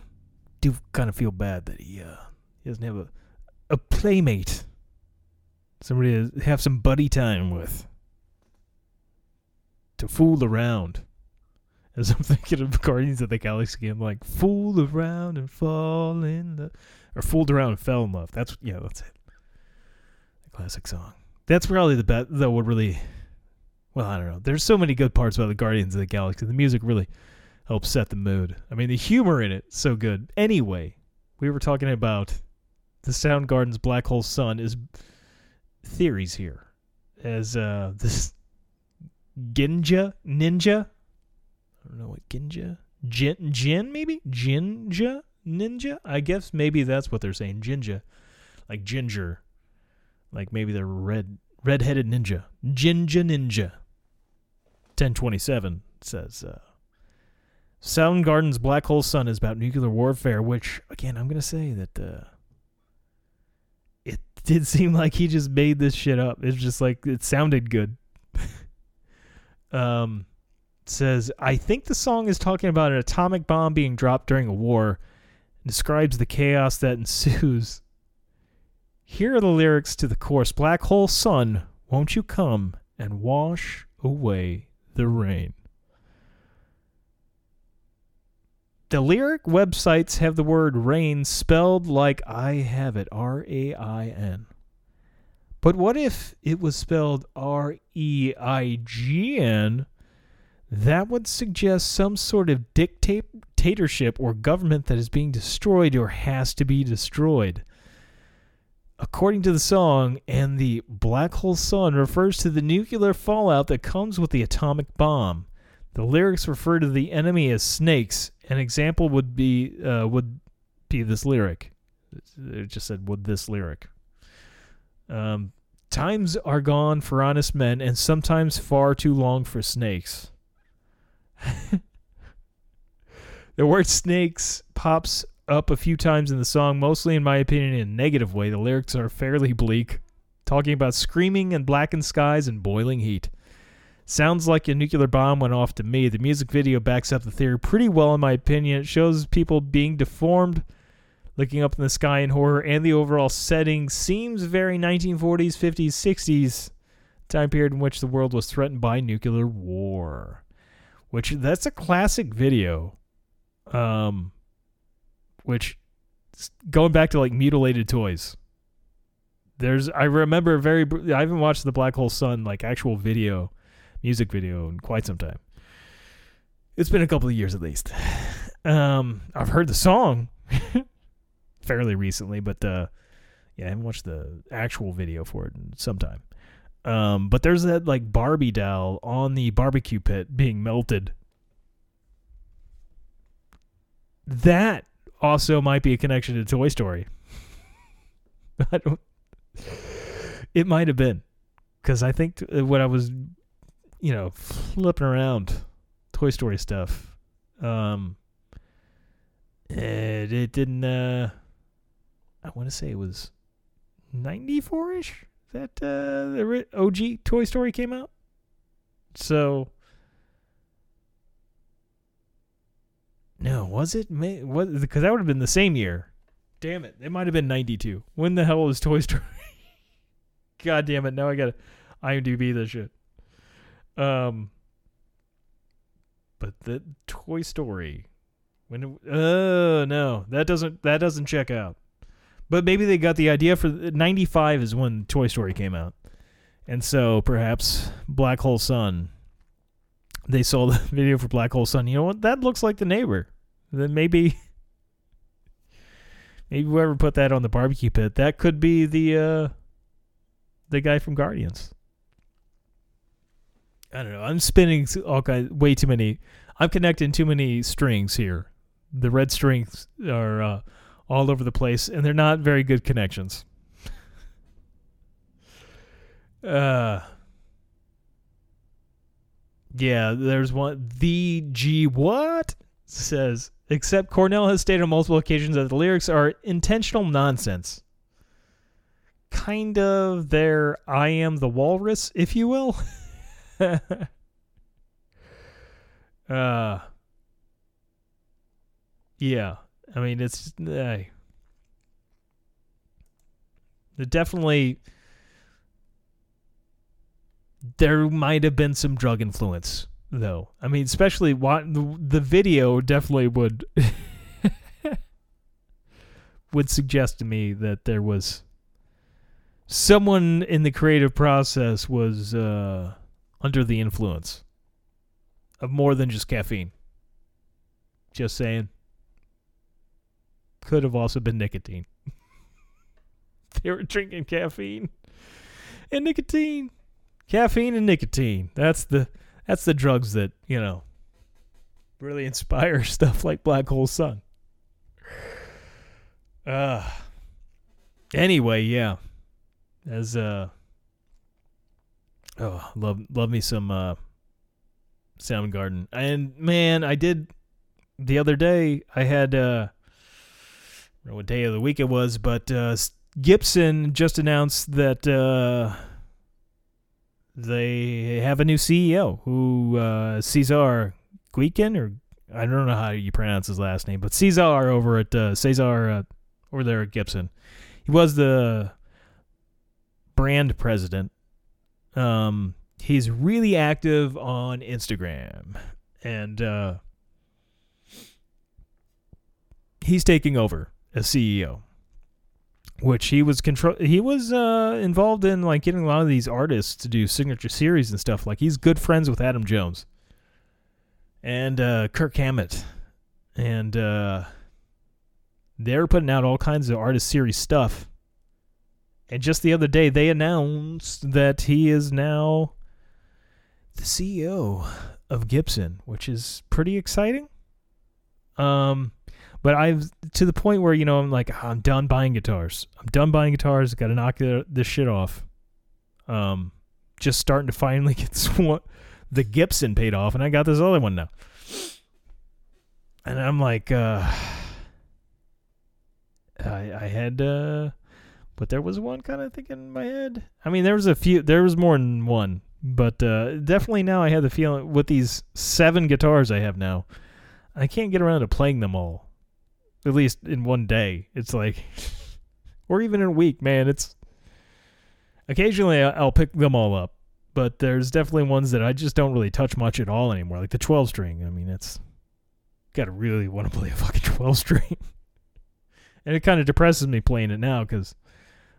do kind of feel bad that he uh he doesn't have a a playmate Somebody to have some buddy time with. To fool around. As I'm thinking of Guardians of the Galaxy, I'm like, fool around and fall in love. Or fooled around and fell in love. That's, yeah, that's it. The classic song. That's probably the best, that would really, well, I don't know. There's so many good parts about the Guardians of the Galaxy. The music really helps set the mood. I mean, the humor in it, so good. Anyway, we were talking about the Soundgarden's Black Hole Sun is theories here as uh, this Ginja Ninja. I don't know what Ginja Jin Jin maybe Jinja Ninja. I guess maybe that's what they're saying. Jinja, like ginger, like maybe they're red red-headed ninja. Jinja Ninja. Ten twenty seven says. Uh, Soundgarden's Black Hole Sun is about nuclear warfare, which again I'm gonna say that. Uh, did seem like he just made this shit up. It's just like it sounded good. um says I think the song is talking about an atomic bomb being dropped during a war describes the chaos that ensues. Here are the lyrics to the chorus Black hole sun, won't you come and wash away the rain? The lyric websites have the word rain spelled like I have it R A I N. But what if it was spelled R E I G N? That would suggest some sort of dictatorship or government that is being destroyed or has to be destroyed. According to the song, and the black hole sun refers to the nuclear fallout that comes with the atomic bomb. The lyrics refer to the enemy as snakes. An example would be uh, would be this lyric. It just said would this lyric. Um, times are gone for honest men, and sometimes far too long for snakes. the word snakes pops up a few times in the song, mostly, in my opinion, in a negative way. The lyrics are fairly bleak, talking about screaming and blackened skies and boiling heat. Sounds like a nuclear bomb went off to me. The music video backs up the theory pretty well, in my opinion. It shows people being deformed, looking up in the sky in horror, and the overall setting seems very 1940s, 50s, 60s, time period in which the world was threatened by nuclear war which that's a classic video. Um, which going back to like mutilated toys. There's I remember very I haven't watched the Black Hole Sun like actual video, music video in quite some time. It's been a couple of years at least. Um, I've heard the song fairly recently, but uh, yeah, I haven't watched the actual video for it in some time. Um, but there's that like Barbie doll on the barbecue pit being melted. That also might be a connection to Toy Story. I don't. It might have been, because I think uh, when I was, you know, flipping around Toy Story stuff, um, it, it didn't. Uh, I want to say it was ninety four ish that uh, the OG Toy Story came out. So, no, was it? What? Because that would have been the same year. Damn it! It might have been '92. When the hell was Toy Story? God damn it! Now I gotta IMDb this shit. Um, but the Toy Story. When? Oh uh, no, that doesn't that doesn't check out. But maybe they got the idea for 95 is when Toy Story came out. And so perhaps Black Hole Sun they saw the video for Black Hole Sun. You know what? That looks like the neighbor. Then maybe maybe whoever put that on the barbecue pit, that could be the uh the guy from Guardians. I don't know. I'm spinning all kinds way too many. I'm connecting too many strings here. The red strings are uh all over the place, and they're not very good connections. uh, yeah, there's one. The G what says, except Cornell has stated on multiple occasions that the lyrics are intentional nonsense. Kind of their I am the walrus, if you will. uh, yeah. I mean, it's uh, definitely there might have been some drug influence though. I mean, especially what the, the video definitely would would suggest to me that there was someone in the creative process was uh, under the influence of more than just caffeine. Just saying could have also been nicotine. they were drinking caffeine and nicotine. Caffeine and nicotine. That's the that's the drugs that, you know, really inspire stuff like Black Hole Sun. Uh anyway, yeah. As uh Oh, love love me some uh Soundgarden. And man, I did the other day I had uh know what day of the week it was, but uh, Gibson just announced that uh, they have a new CEO who uh, Cesar Gueikian or I don't know how you pronounce his last name, but Cesar over at uh, Cesar uh, over there at Gibson. He was the brand president. Um, he's really active on Instagram, and uh, he's taking over as CEO. which he was control. He was uh, involved in like getting a lot of these artists to do signature series and stuff. Like he's good friends with Adam Jones and uh, Kirk Hammett, and uh, they're putting out all kinds of artist series stuff. And just the other day, they announced that he is now the CEO of Gibson, which is pretty exciting. Um, but I've to the point where you know I'm like I'm done buying guitars. I'm done buying guitars. Got to knock this shit off. Um, just starting to finally get some, the Gibson paid off, and I got this other one now. And I'm like, uh, I I had uh, but there was one kind of thing in my head. I mean, there was a few. There was more than one, but uh, definitely now I had the feeling with these seven guitars I have now, I can't get around to playing them all. At least in one day, it's like, or even in a week, man. It's occasionally I'll pick them all up, but there's definitely ones that I just don't really touch much at all anymore. Like the 12 string. I mean, it's gotta really want to play a fucking 12 string, and it kind of depresses me playing it now because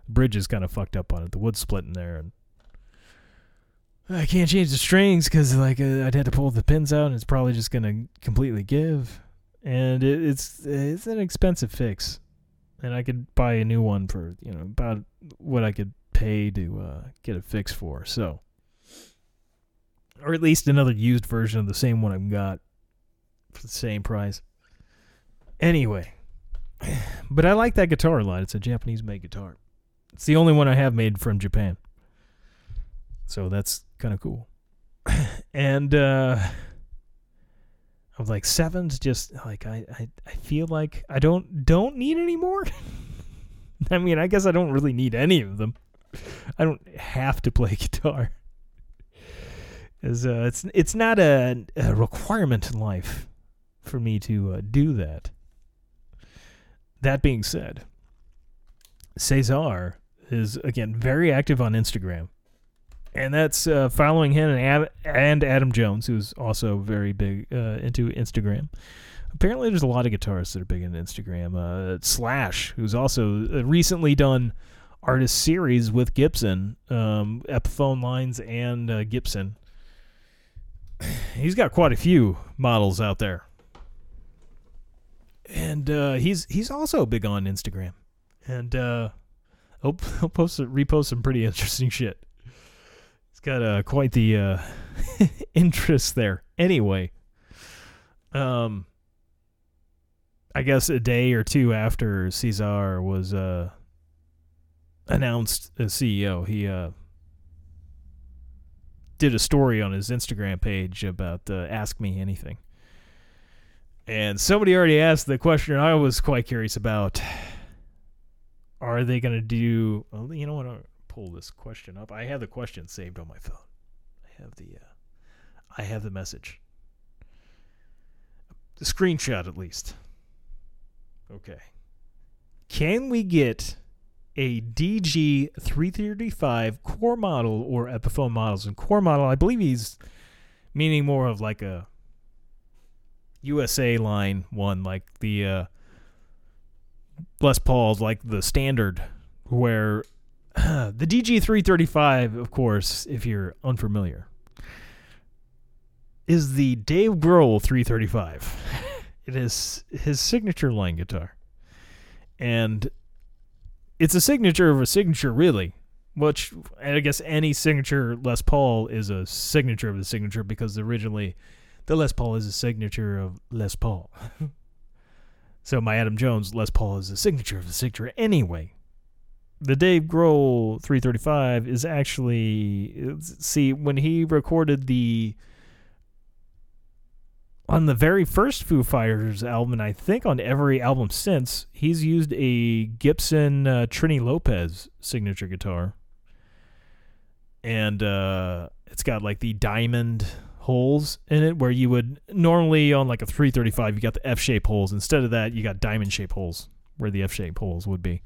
bridge is kind of fucked up on it. The wood's splitting there, and I can't change the strings because like uh, I'd have to pull the pins out, and it's probably just gonna completely give. And it, it's it's an expensive fix, and I could buy a new one for you know about what I could pay to uh, get it fixed for. So, or at least another used version of the same one I've got for the same price. Anyway, but I like that guitar a lot. It's a Japanese made guitar. It's the only one I have made from Japan. So that's kind of cool. and uh I was like sevens just like I, I I feel like I don't don't need any more. I mean, I guess I don't really need any of them. I don't have to play guitar. As uh, it's it's not a, a requirement in life for me to uh, do that. That being said, Cesar is again very active on Instagram, and that's uh, following him and, and Adam Jones, who's also very big uh, into Instagram. Apparently, there's a lot of guitarists that are big into Instagram. Uh, Slash, who's also uh, recently done artist series with Gibson, um, Epiphone lines and uh, Gibson. He's got quite a few models out there, and uh, he's he's also big on Instagram, and uh, he'll, he'll post repost some pretty interesting shit. He's got uh, quite the uh, interest there. Anyway, um, I guess a day or two after Cesar was uh announced as CEO, he uh did a story on his Instagram page about uh, ask me anything. And somebody already asked the question I was quite curious about. Are they going to do well, you know what I'll pull this question up. I have the question saved on my phone. I have the uh, I have the message. The screenshot at least. Okay. Can we get a DG 335 core model or Epiphone models? And core model, I believe he's meaning more of like a USA line one, like the uh, Les Paul's, like the standard, where the DG 335, of course, if you're unfamiliar, is the Dave Grohl 335. it is his signature line guitar. And it's a signature of a signature, really. Which I guess any signature Les Paul is a signature of the signature because originally the Les Paul is a signature of Les Paul. so my Adam Jones Les Paul is a signature of the signature anyway. The Dave Grohl 335 is actually see when he recorded the on the very first Foo Fighters album, and I think on every album since, he's used a Gibson uh, Trini Lopez signature guitar, and uh, it's got like the diamond holes in it, where you would normally on like a 335 you got the F shape holes. Instead of that, you got diamond shape holes where the F shape holes would be.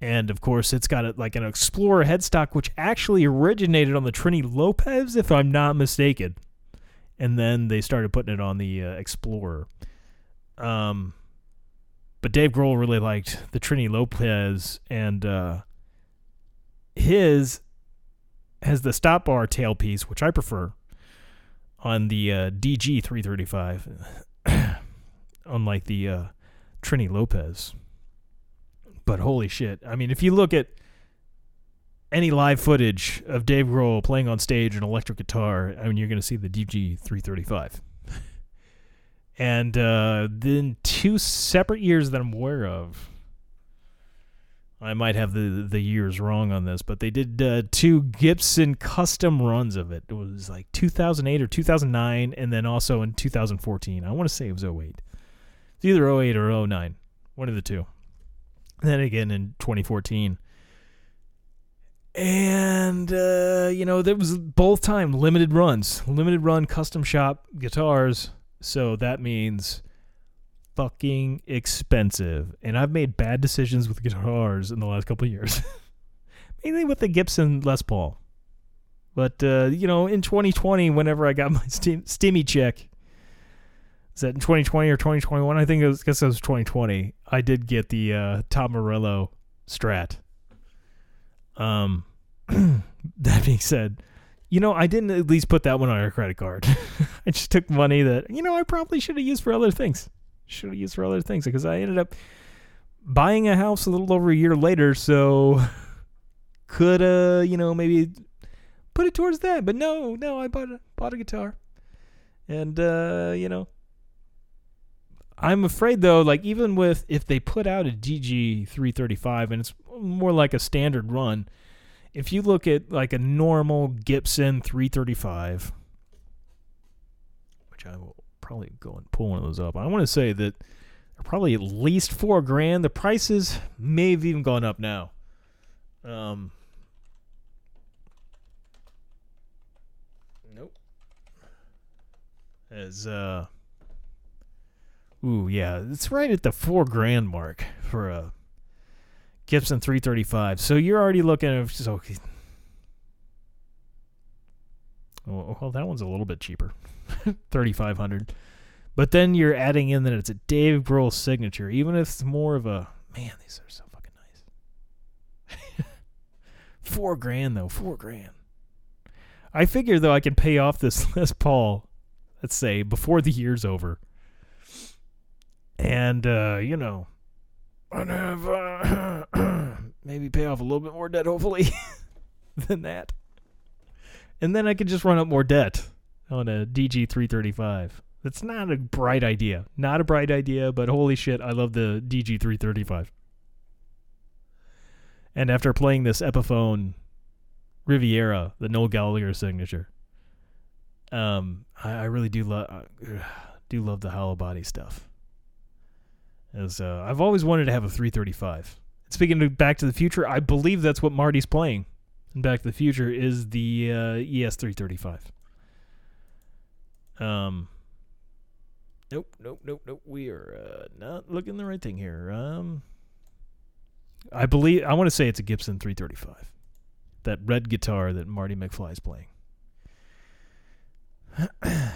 And of course, it's got a, like an Explorer headstock, which actually originated on the Trini Lopez, if I'm not mistaken and then they started putting it on the uh, Explorer. Um, But Dave Grohl really liked the Trini Lopez, and uh, his has the stop bar tailpiece, which I prefer, on the uh, DG 335, unlike the uh, Trini Lopez. But holy shit. I mean, if you look at any live footage of Dave Grohl playing on stage an electric guitar, I mean, you're going to see the DG 335. and uh, then two separate years that I'm aware of. I might have the the years wrong on this, but they did uh, two Gibson custom runs of it. It was like 2008 or 2009, and then also in 2014. I want to say it was 08. It's either 08 or 09, one of the two. And then again in 2014. And uh, you know, there was both time limited runs, limited run custom shop guitars. So that means fucking expensive. And I've made bad decisions with guitars in the last couple years. Mainly with the Gibson Les Paul. But uh, you know, in 2020, whenever I got my Stimmy check, is that in 2020 or 2021? I think it was, guess it was 2020. I did get the uh, Tom Morello Strat. Um, that being said, you know, I didn't at least put that one on our credit card. I just took money that you know I probably should have used for other things. Should have used for other things because I ended up buying a house a little over a year later, so could uh you know maybe put it towards that. But no, no, I bought a, bought a guitar, and uh you know I'm afraid though, like even with if they put out a DG 335 and it's more like a standard run, if you look at like a normal Gibson 335, which I will probably go and pull one of those up, I want to say that they're probably at least four grand. The prices may have even gone up now. Um, nope. As uh Ooh, yeah, it's right at the four grand mark for a Gibson 335. So you're already looking at so. Well, that one's a little bit cheaper, 3,500. But then you're adding in that it's a Dave Grohl signature, even if it's more of a man. These are so fucking nice. four grand though, four grand. I figure though I can pay off this Les Paul, let's say before the year's over and uh, you know, and have uh, maybe pay off a little bit more debt, hopefully, than that. And then I could just run up more debt on a DG three thirty five. That's not a bright idea. Not a bright idea, but holy shit, I love the DG three thirty five. And after playing this Epiphone Riviera, the Noel Gallagher signature, um, I, I really do love uh, do love the hollow body stuff. As uh, I've always wanted to have a 335. Speaking of Back to the Future, I believe that's what Marty's playing in Back to the Future is the uh, ES 335. Um. Nope, nope, nope, nope. We are uh, not looking the right thing here. Um. I believe I want to say it's a Gibson 335. That red guitar that Marty McFly is playing.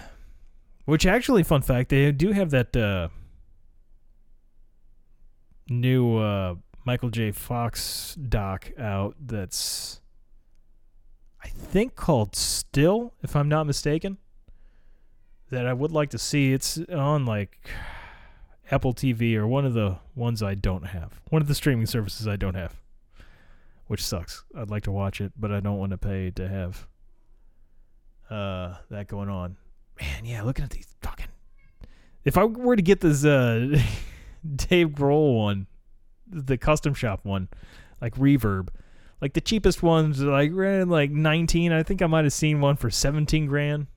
Which actually, fun fact, they do have that. Uh, new uh, Michael J. Fox doc out that's I think called Still, if I'm not mistaken. That I would like to see. It's on like Apple TV or one of the ones I don't have. One of the streaming services I don't have. Which sucks. I'd like to watch it, but I don't want to pay to have uh that going on. Man, yeah, looking at these fucking if I were to get this uh Dave Grohl one, the custom shop one, like Reverb. Like the cheapest ones, like ran like nineteen. I think I might have seen one for seventeen grand.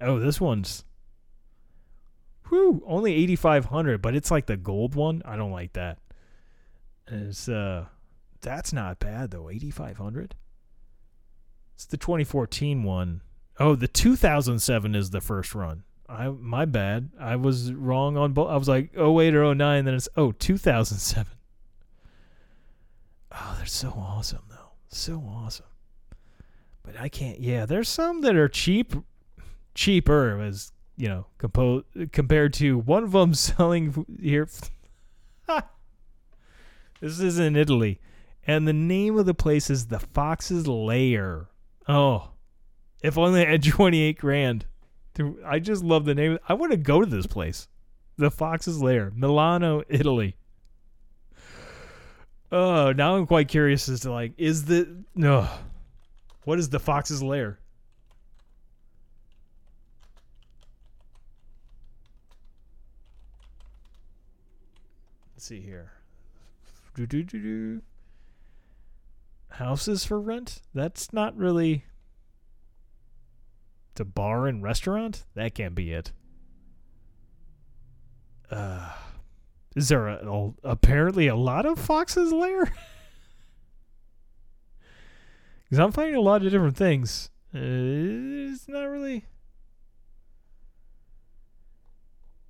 Oh, this one's, whew, only eighty five hundred. But it's like the gold one. I don't like that. It's uh, that's not bad though. Eighty five hundred. It's the twenty fourteen one. Oh, the two thousand seven is the first run. I my bad. I was wrong on both. I was like 08 or 09, then it's oh 2007. Oh, they're so awesome though. So awesome. But I can't. Yeah, there's some that are cheap, cheaper as you know, compo- compared to one of them selling here. this is in Italy. And the name of the place is the Fox's Lair. Oh, if only I had 28 grand. I just love the name. I want to go to this place. The Fox's Lair, Milano, Italy. Oh, now I'm quite curious as to like, is the no, what is the Fox's Lair? Let's see here. Do-do-do-do. Houses for rent? That's not really. A bar and restaurant? That can't be it. Uh, is there a, a- apparently a lot of foxes Lair? Because I'm finding a lot of different things. Uh, it's not really.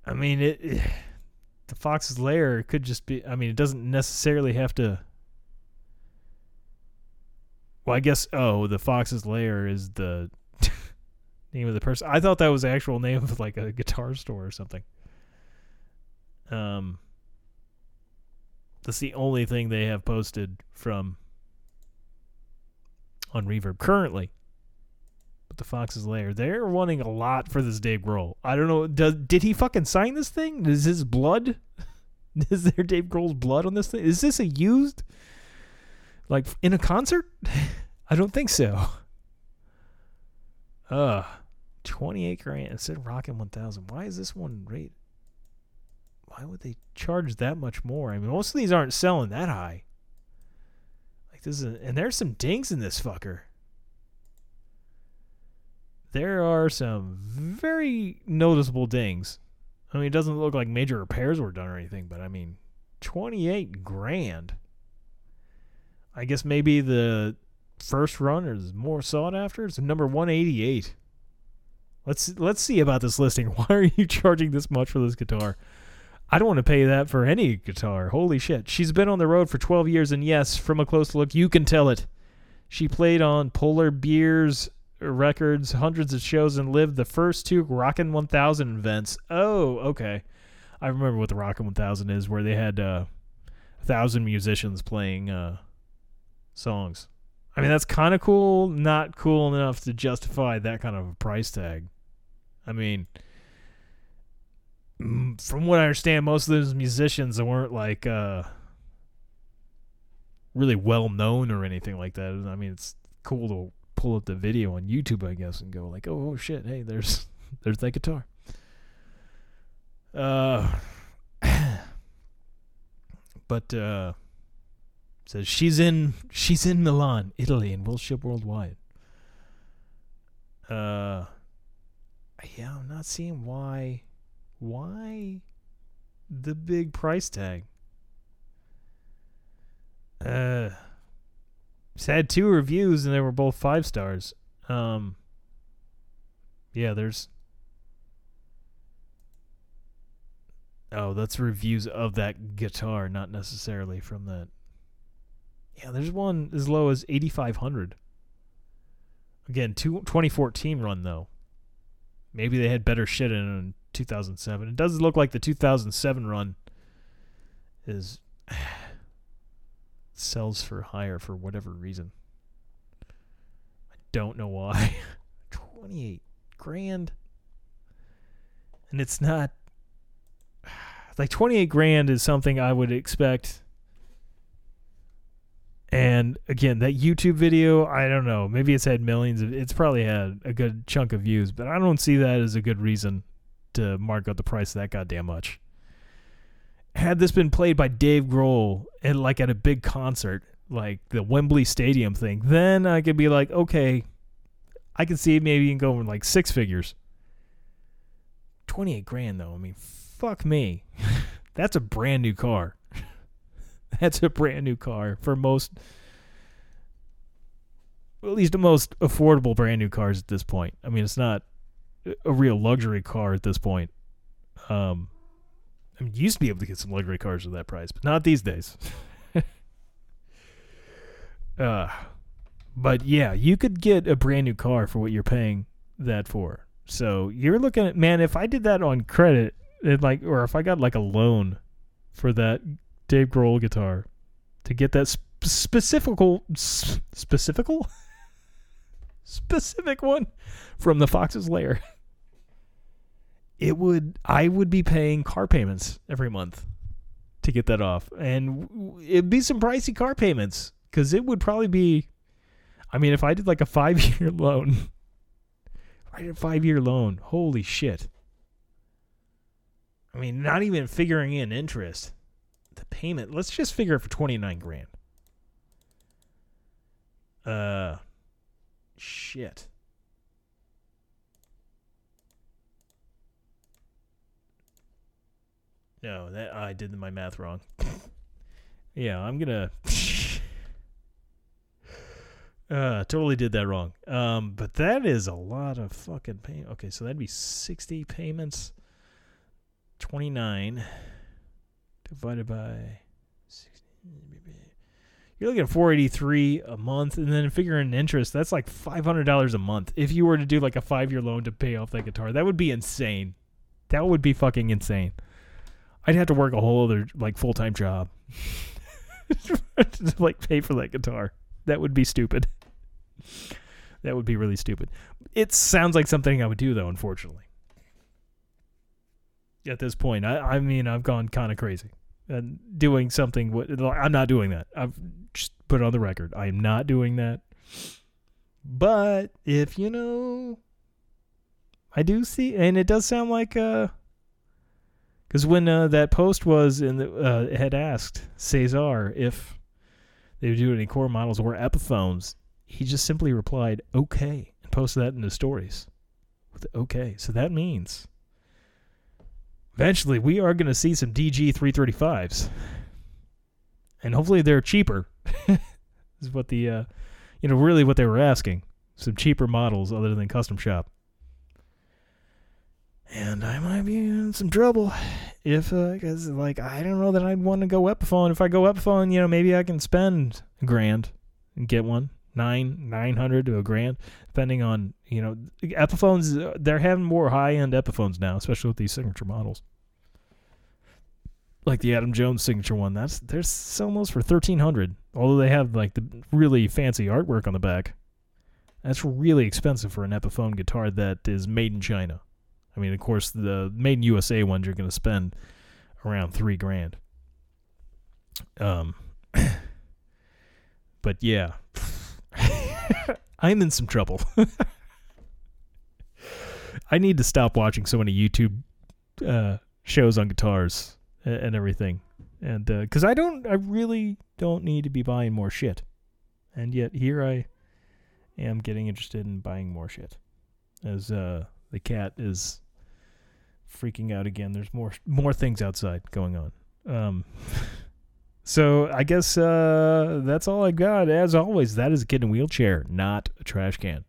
I mean, it, the Fox's Lair could just be. I mean, it doesn't necessarily have to. Well, I guess. Oh, the Fox's Lair is the name of the person. I thought that was the actual name of like a guitar store or something. Um, that's the only thing they have posted from on Reverb currently. But the Fox's Lair, they're wanting a lot for this Dave Grohl. I don't know. Does did he fucking sign this thing? Is his blood? Is there Dave Grohl's blood on this thing? Is this a used? Like in a concert? I don't think so. Uh, 28 grand. It said Rockin' 1000. Why is this one rate? Why would they charge that much more? I mean, most of these aren't selling that high. Like this is, and there's some dings in this fucker. There are some very noticeable dings. I mean, it doesn't look like major repairs were done or anything, but I mean, 28 grand. I guess maybe the first run is more sought after. It's number 188. Let's let's see about this listing. Why are you charging this much for this guitar? I don't want to pay that for any guitar. Holy shit. She's been on the road for 12 years, and yes, from a close look, you can tell it. She played on Polar Beers Records, hundreds of shows, and lived the first two Rockin' 1000 events. Oh, okay. I remember what the Rockin' 1000 is, where they had uh, a thousand musicians playing uh, songs. I mean, that's kind of cool, not cool enough to justify that kind of a price tag. I mean, from what I understand, most of those musicians weren't like uh, really well known or anything like that. I mean, it's cool to pull up the video on YouTube, I guess, and go like, "Oh, oh shit! Hey, there's there's that guitar." Uh, but uh, says she's in she's in Milan, Italy, and will ship worldwide. Uh, yeah, I'm not seeing why why the big price tag. Uh, had two reviews and they were both five stars. Um, yeah, there's. Oh, that's reviews of that guitar, not necessarily from that. Yeah, there's one as low as 8,500. Again, two, 2014 run, though. Maybe they had better shit in, in 2007. It does look like the 2007 run is sells for higher for whatever reason. I don't know why. 28 grand. And it's not like 28 grand is something I would expect. And again, that YouTube video, I don't know. Maybe it's had millions of it's probably had a good chunk of views, but I don't see that as a good reason to mark up the price that goddamn much had this been played by Dave Grohl and like at a big concert, like the Wembley Stadium thing, then I could be like, okay, I could see maybe even going like six figures. Twenty eight grand though, I mean, fuck me, that's a brand new car. that's a brand new car for most, at least the most affordable brand new cars at this point. I mean, it's not a real luxury car at this point. Um, I mean, used to be able to get some luxury cars at that price, but not these days. uh, but yeah, you could get a brand new car for what you're paying that for. So you're looking at man, if I did that on credit, it like, or if I got like a loan for that Dave Grohl guitar to get that sp- specifical specifical specific one from the Fox's Lair. It would I would be paying car payments every month to get that off, and it'd be some pricey car payments because it would probably be. I mean, if I did like a five year loan, did a five year loan, holy shit. I mean, not even figuring in interest. The payment, let's just figure it for 29 grand. Uh shit. No, that I did my math wrong. yeah, I'm going to uh totally did that wrong. Um but that is a lot of fucking pay. Okay, so that'd be 60 payments. 29 divided by 60. You're looking at 483 a month, and then figuring interest, that's like $500 a month. If you were to do like a five year loan to pay off that guitar, that would be insane. That would be fucking insane. I'd have to work a whole other like full time job to like pay for that guitar. That would be stupid. That would be really stupid. It sounds like something I would do though, unfortunately at this point. I, I mean, I've gone kind of crazy and doing something. What I'm not doing that. I've just put it on the record. I am not doing that. But if you know, I do see, and it does sound like uh, because when uh, that post was in the uh, had asked Cesar if they would do any core models or Epiphones, he just simply replied okay and posted that in the stories with okay. So that means eventually we are going to see some DG 335s. And hopefully they're cheaper. is what the, uh, you know, really what they were asking. Some cheaper models other than custom shop. And I might be in some trouble if, because, like, I don't know that I'd want to go Epiphone. If I go Epiphone, you know, maybe I can spend a grand and get one. Nine, nine hundred to a grand, depending on you know Epiphones. uh, They're having more high end Epiphones now, especially with these signature models, like the Adam Jones signature one. That's there's almost for thirteen hundred. Although they have like the really fancy artwork on the back, that's really expensive for an Epiphone guitar that is made in China. I mean, of course, the made in USA ones you're going to spend around three grand. Um, but yeah, I'm in some trouble. I need to stop watching so many YouTube uh, shows on guitars and, and everything, and because I don't, I really don't need to be buying more shit, and yet here I am getting interested in buying more shit, as uh, the cat is freaking out again. There's more more things outside going on. Um, so I guess uh, that's all I got. As always, that is a kid in a wheelchair, not a trash can.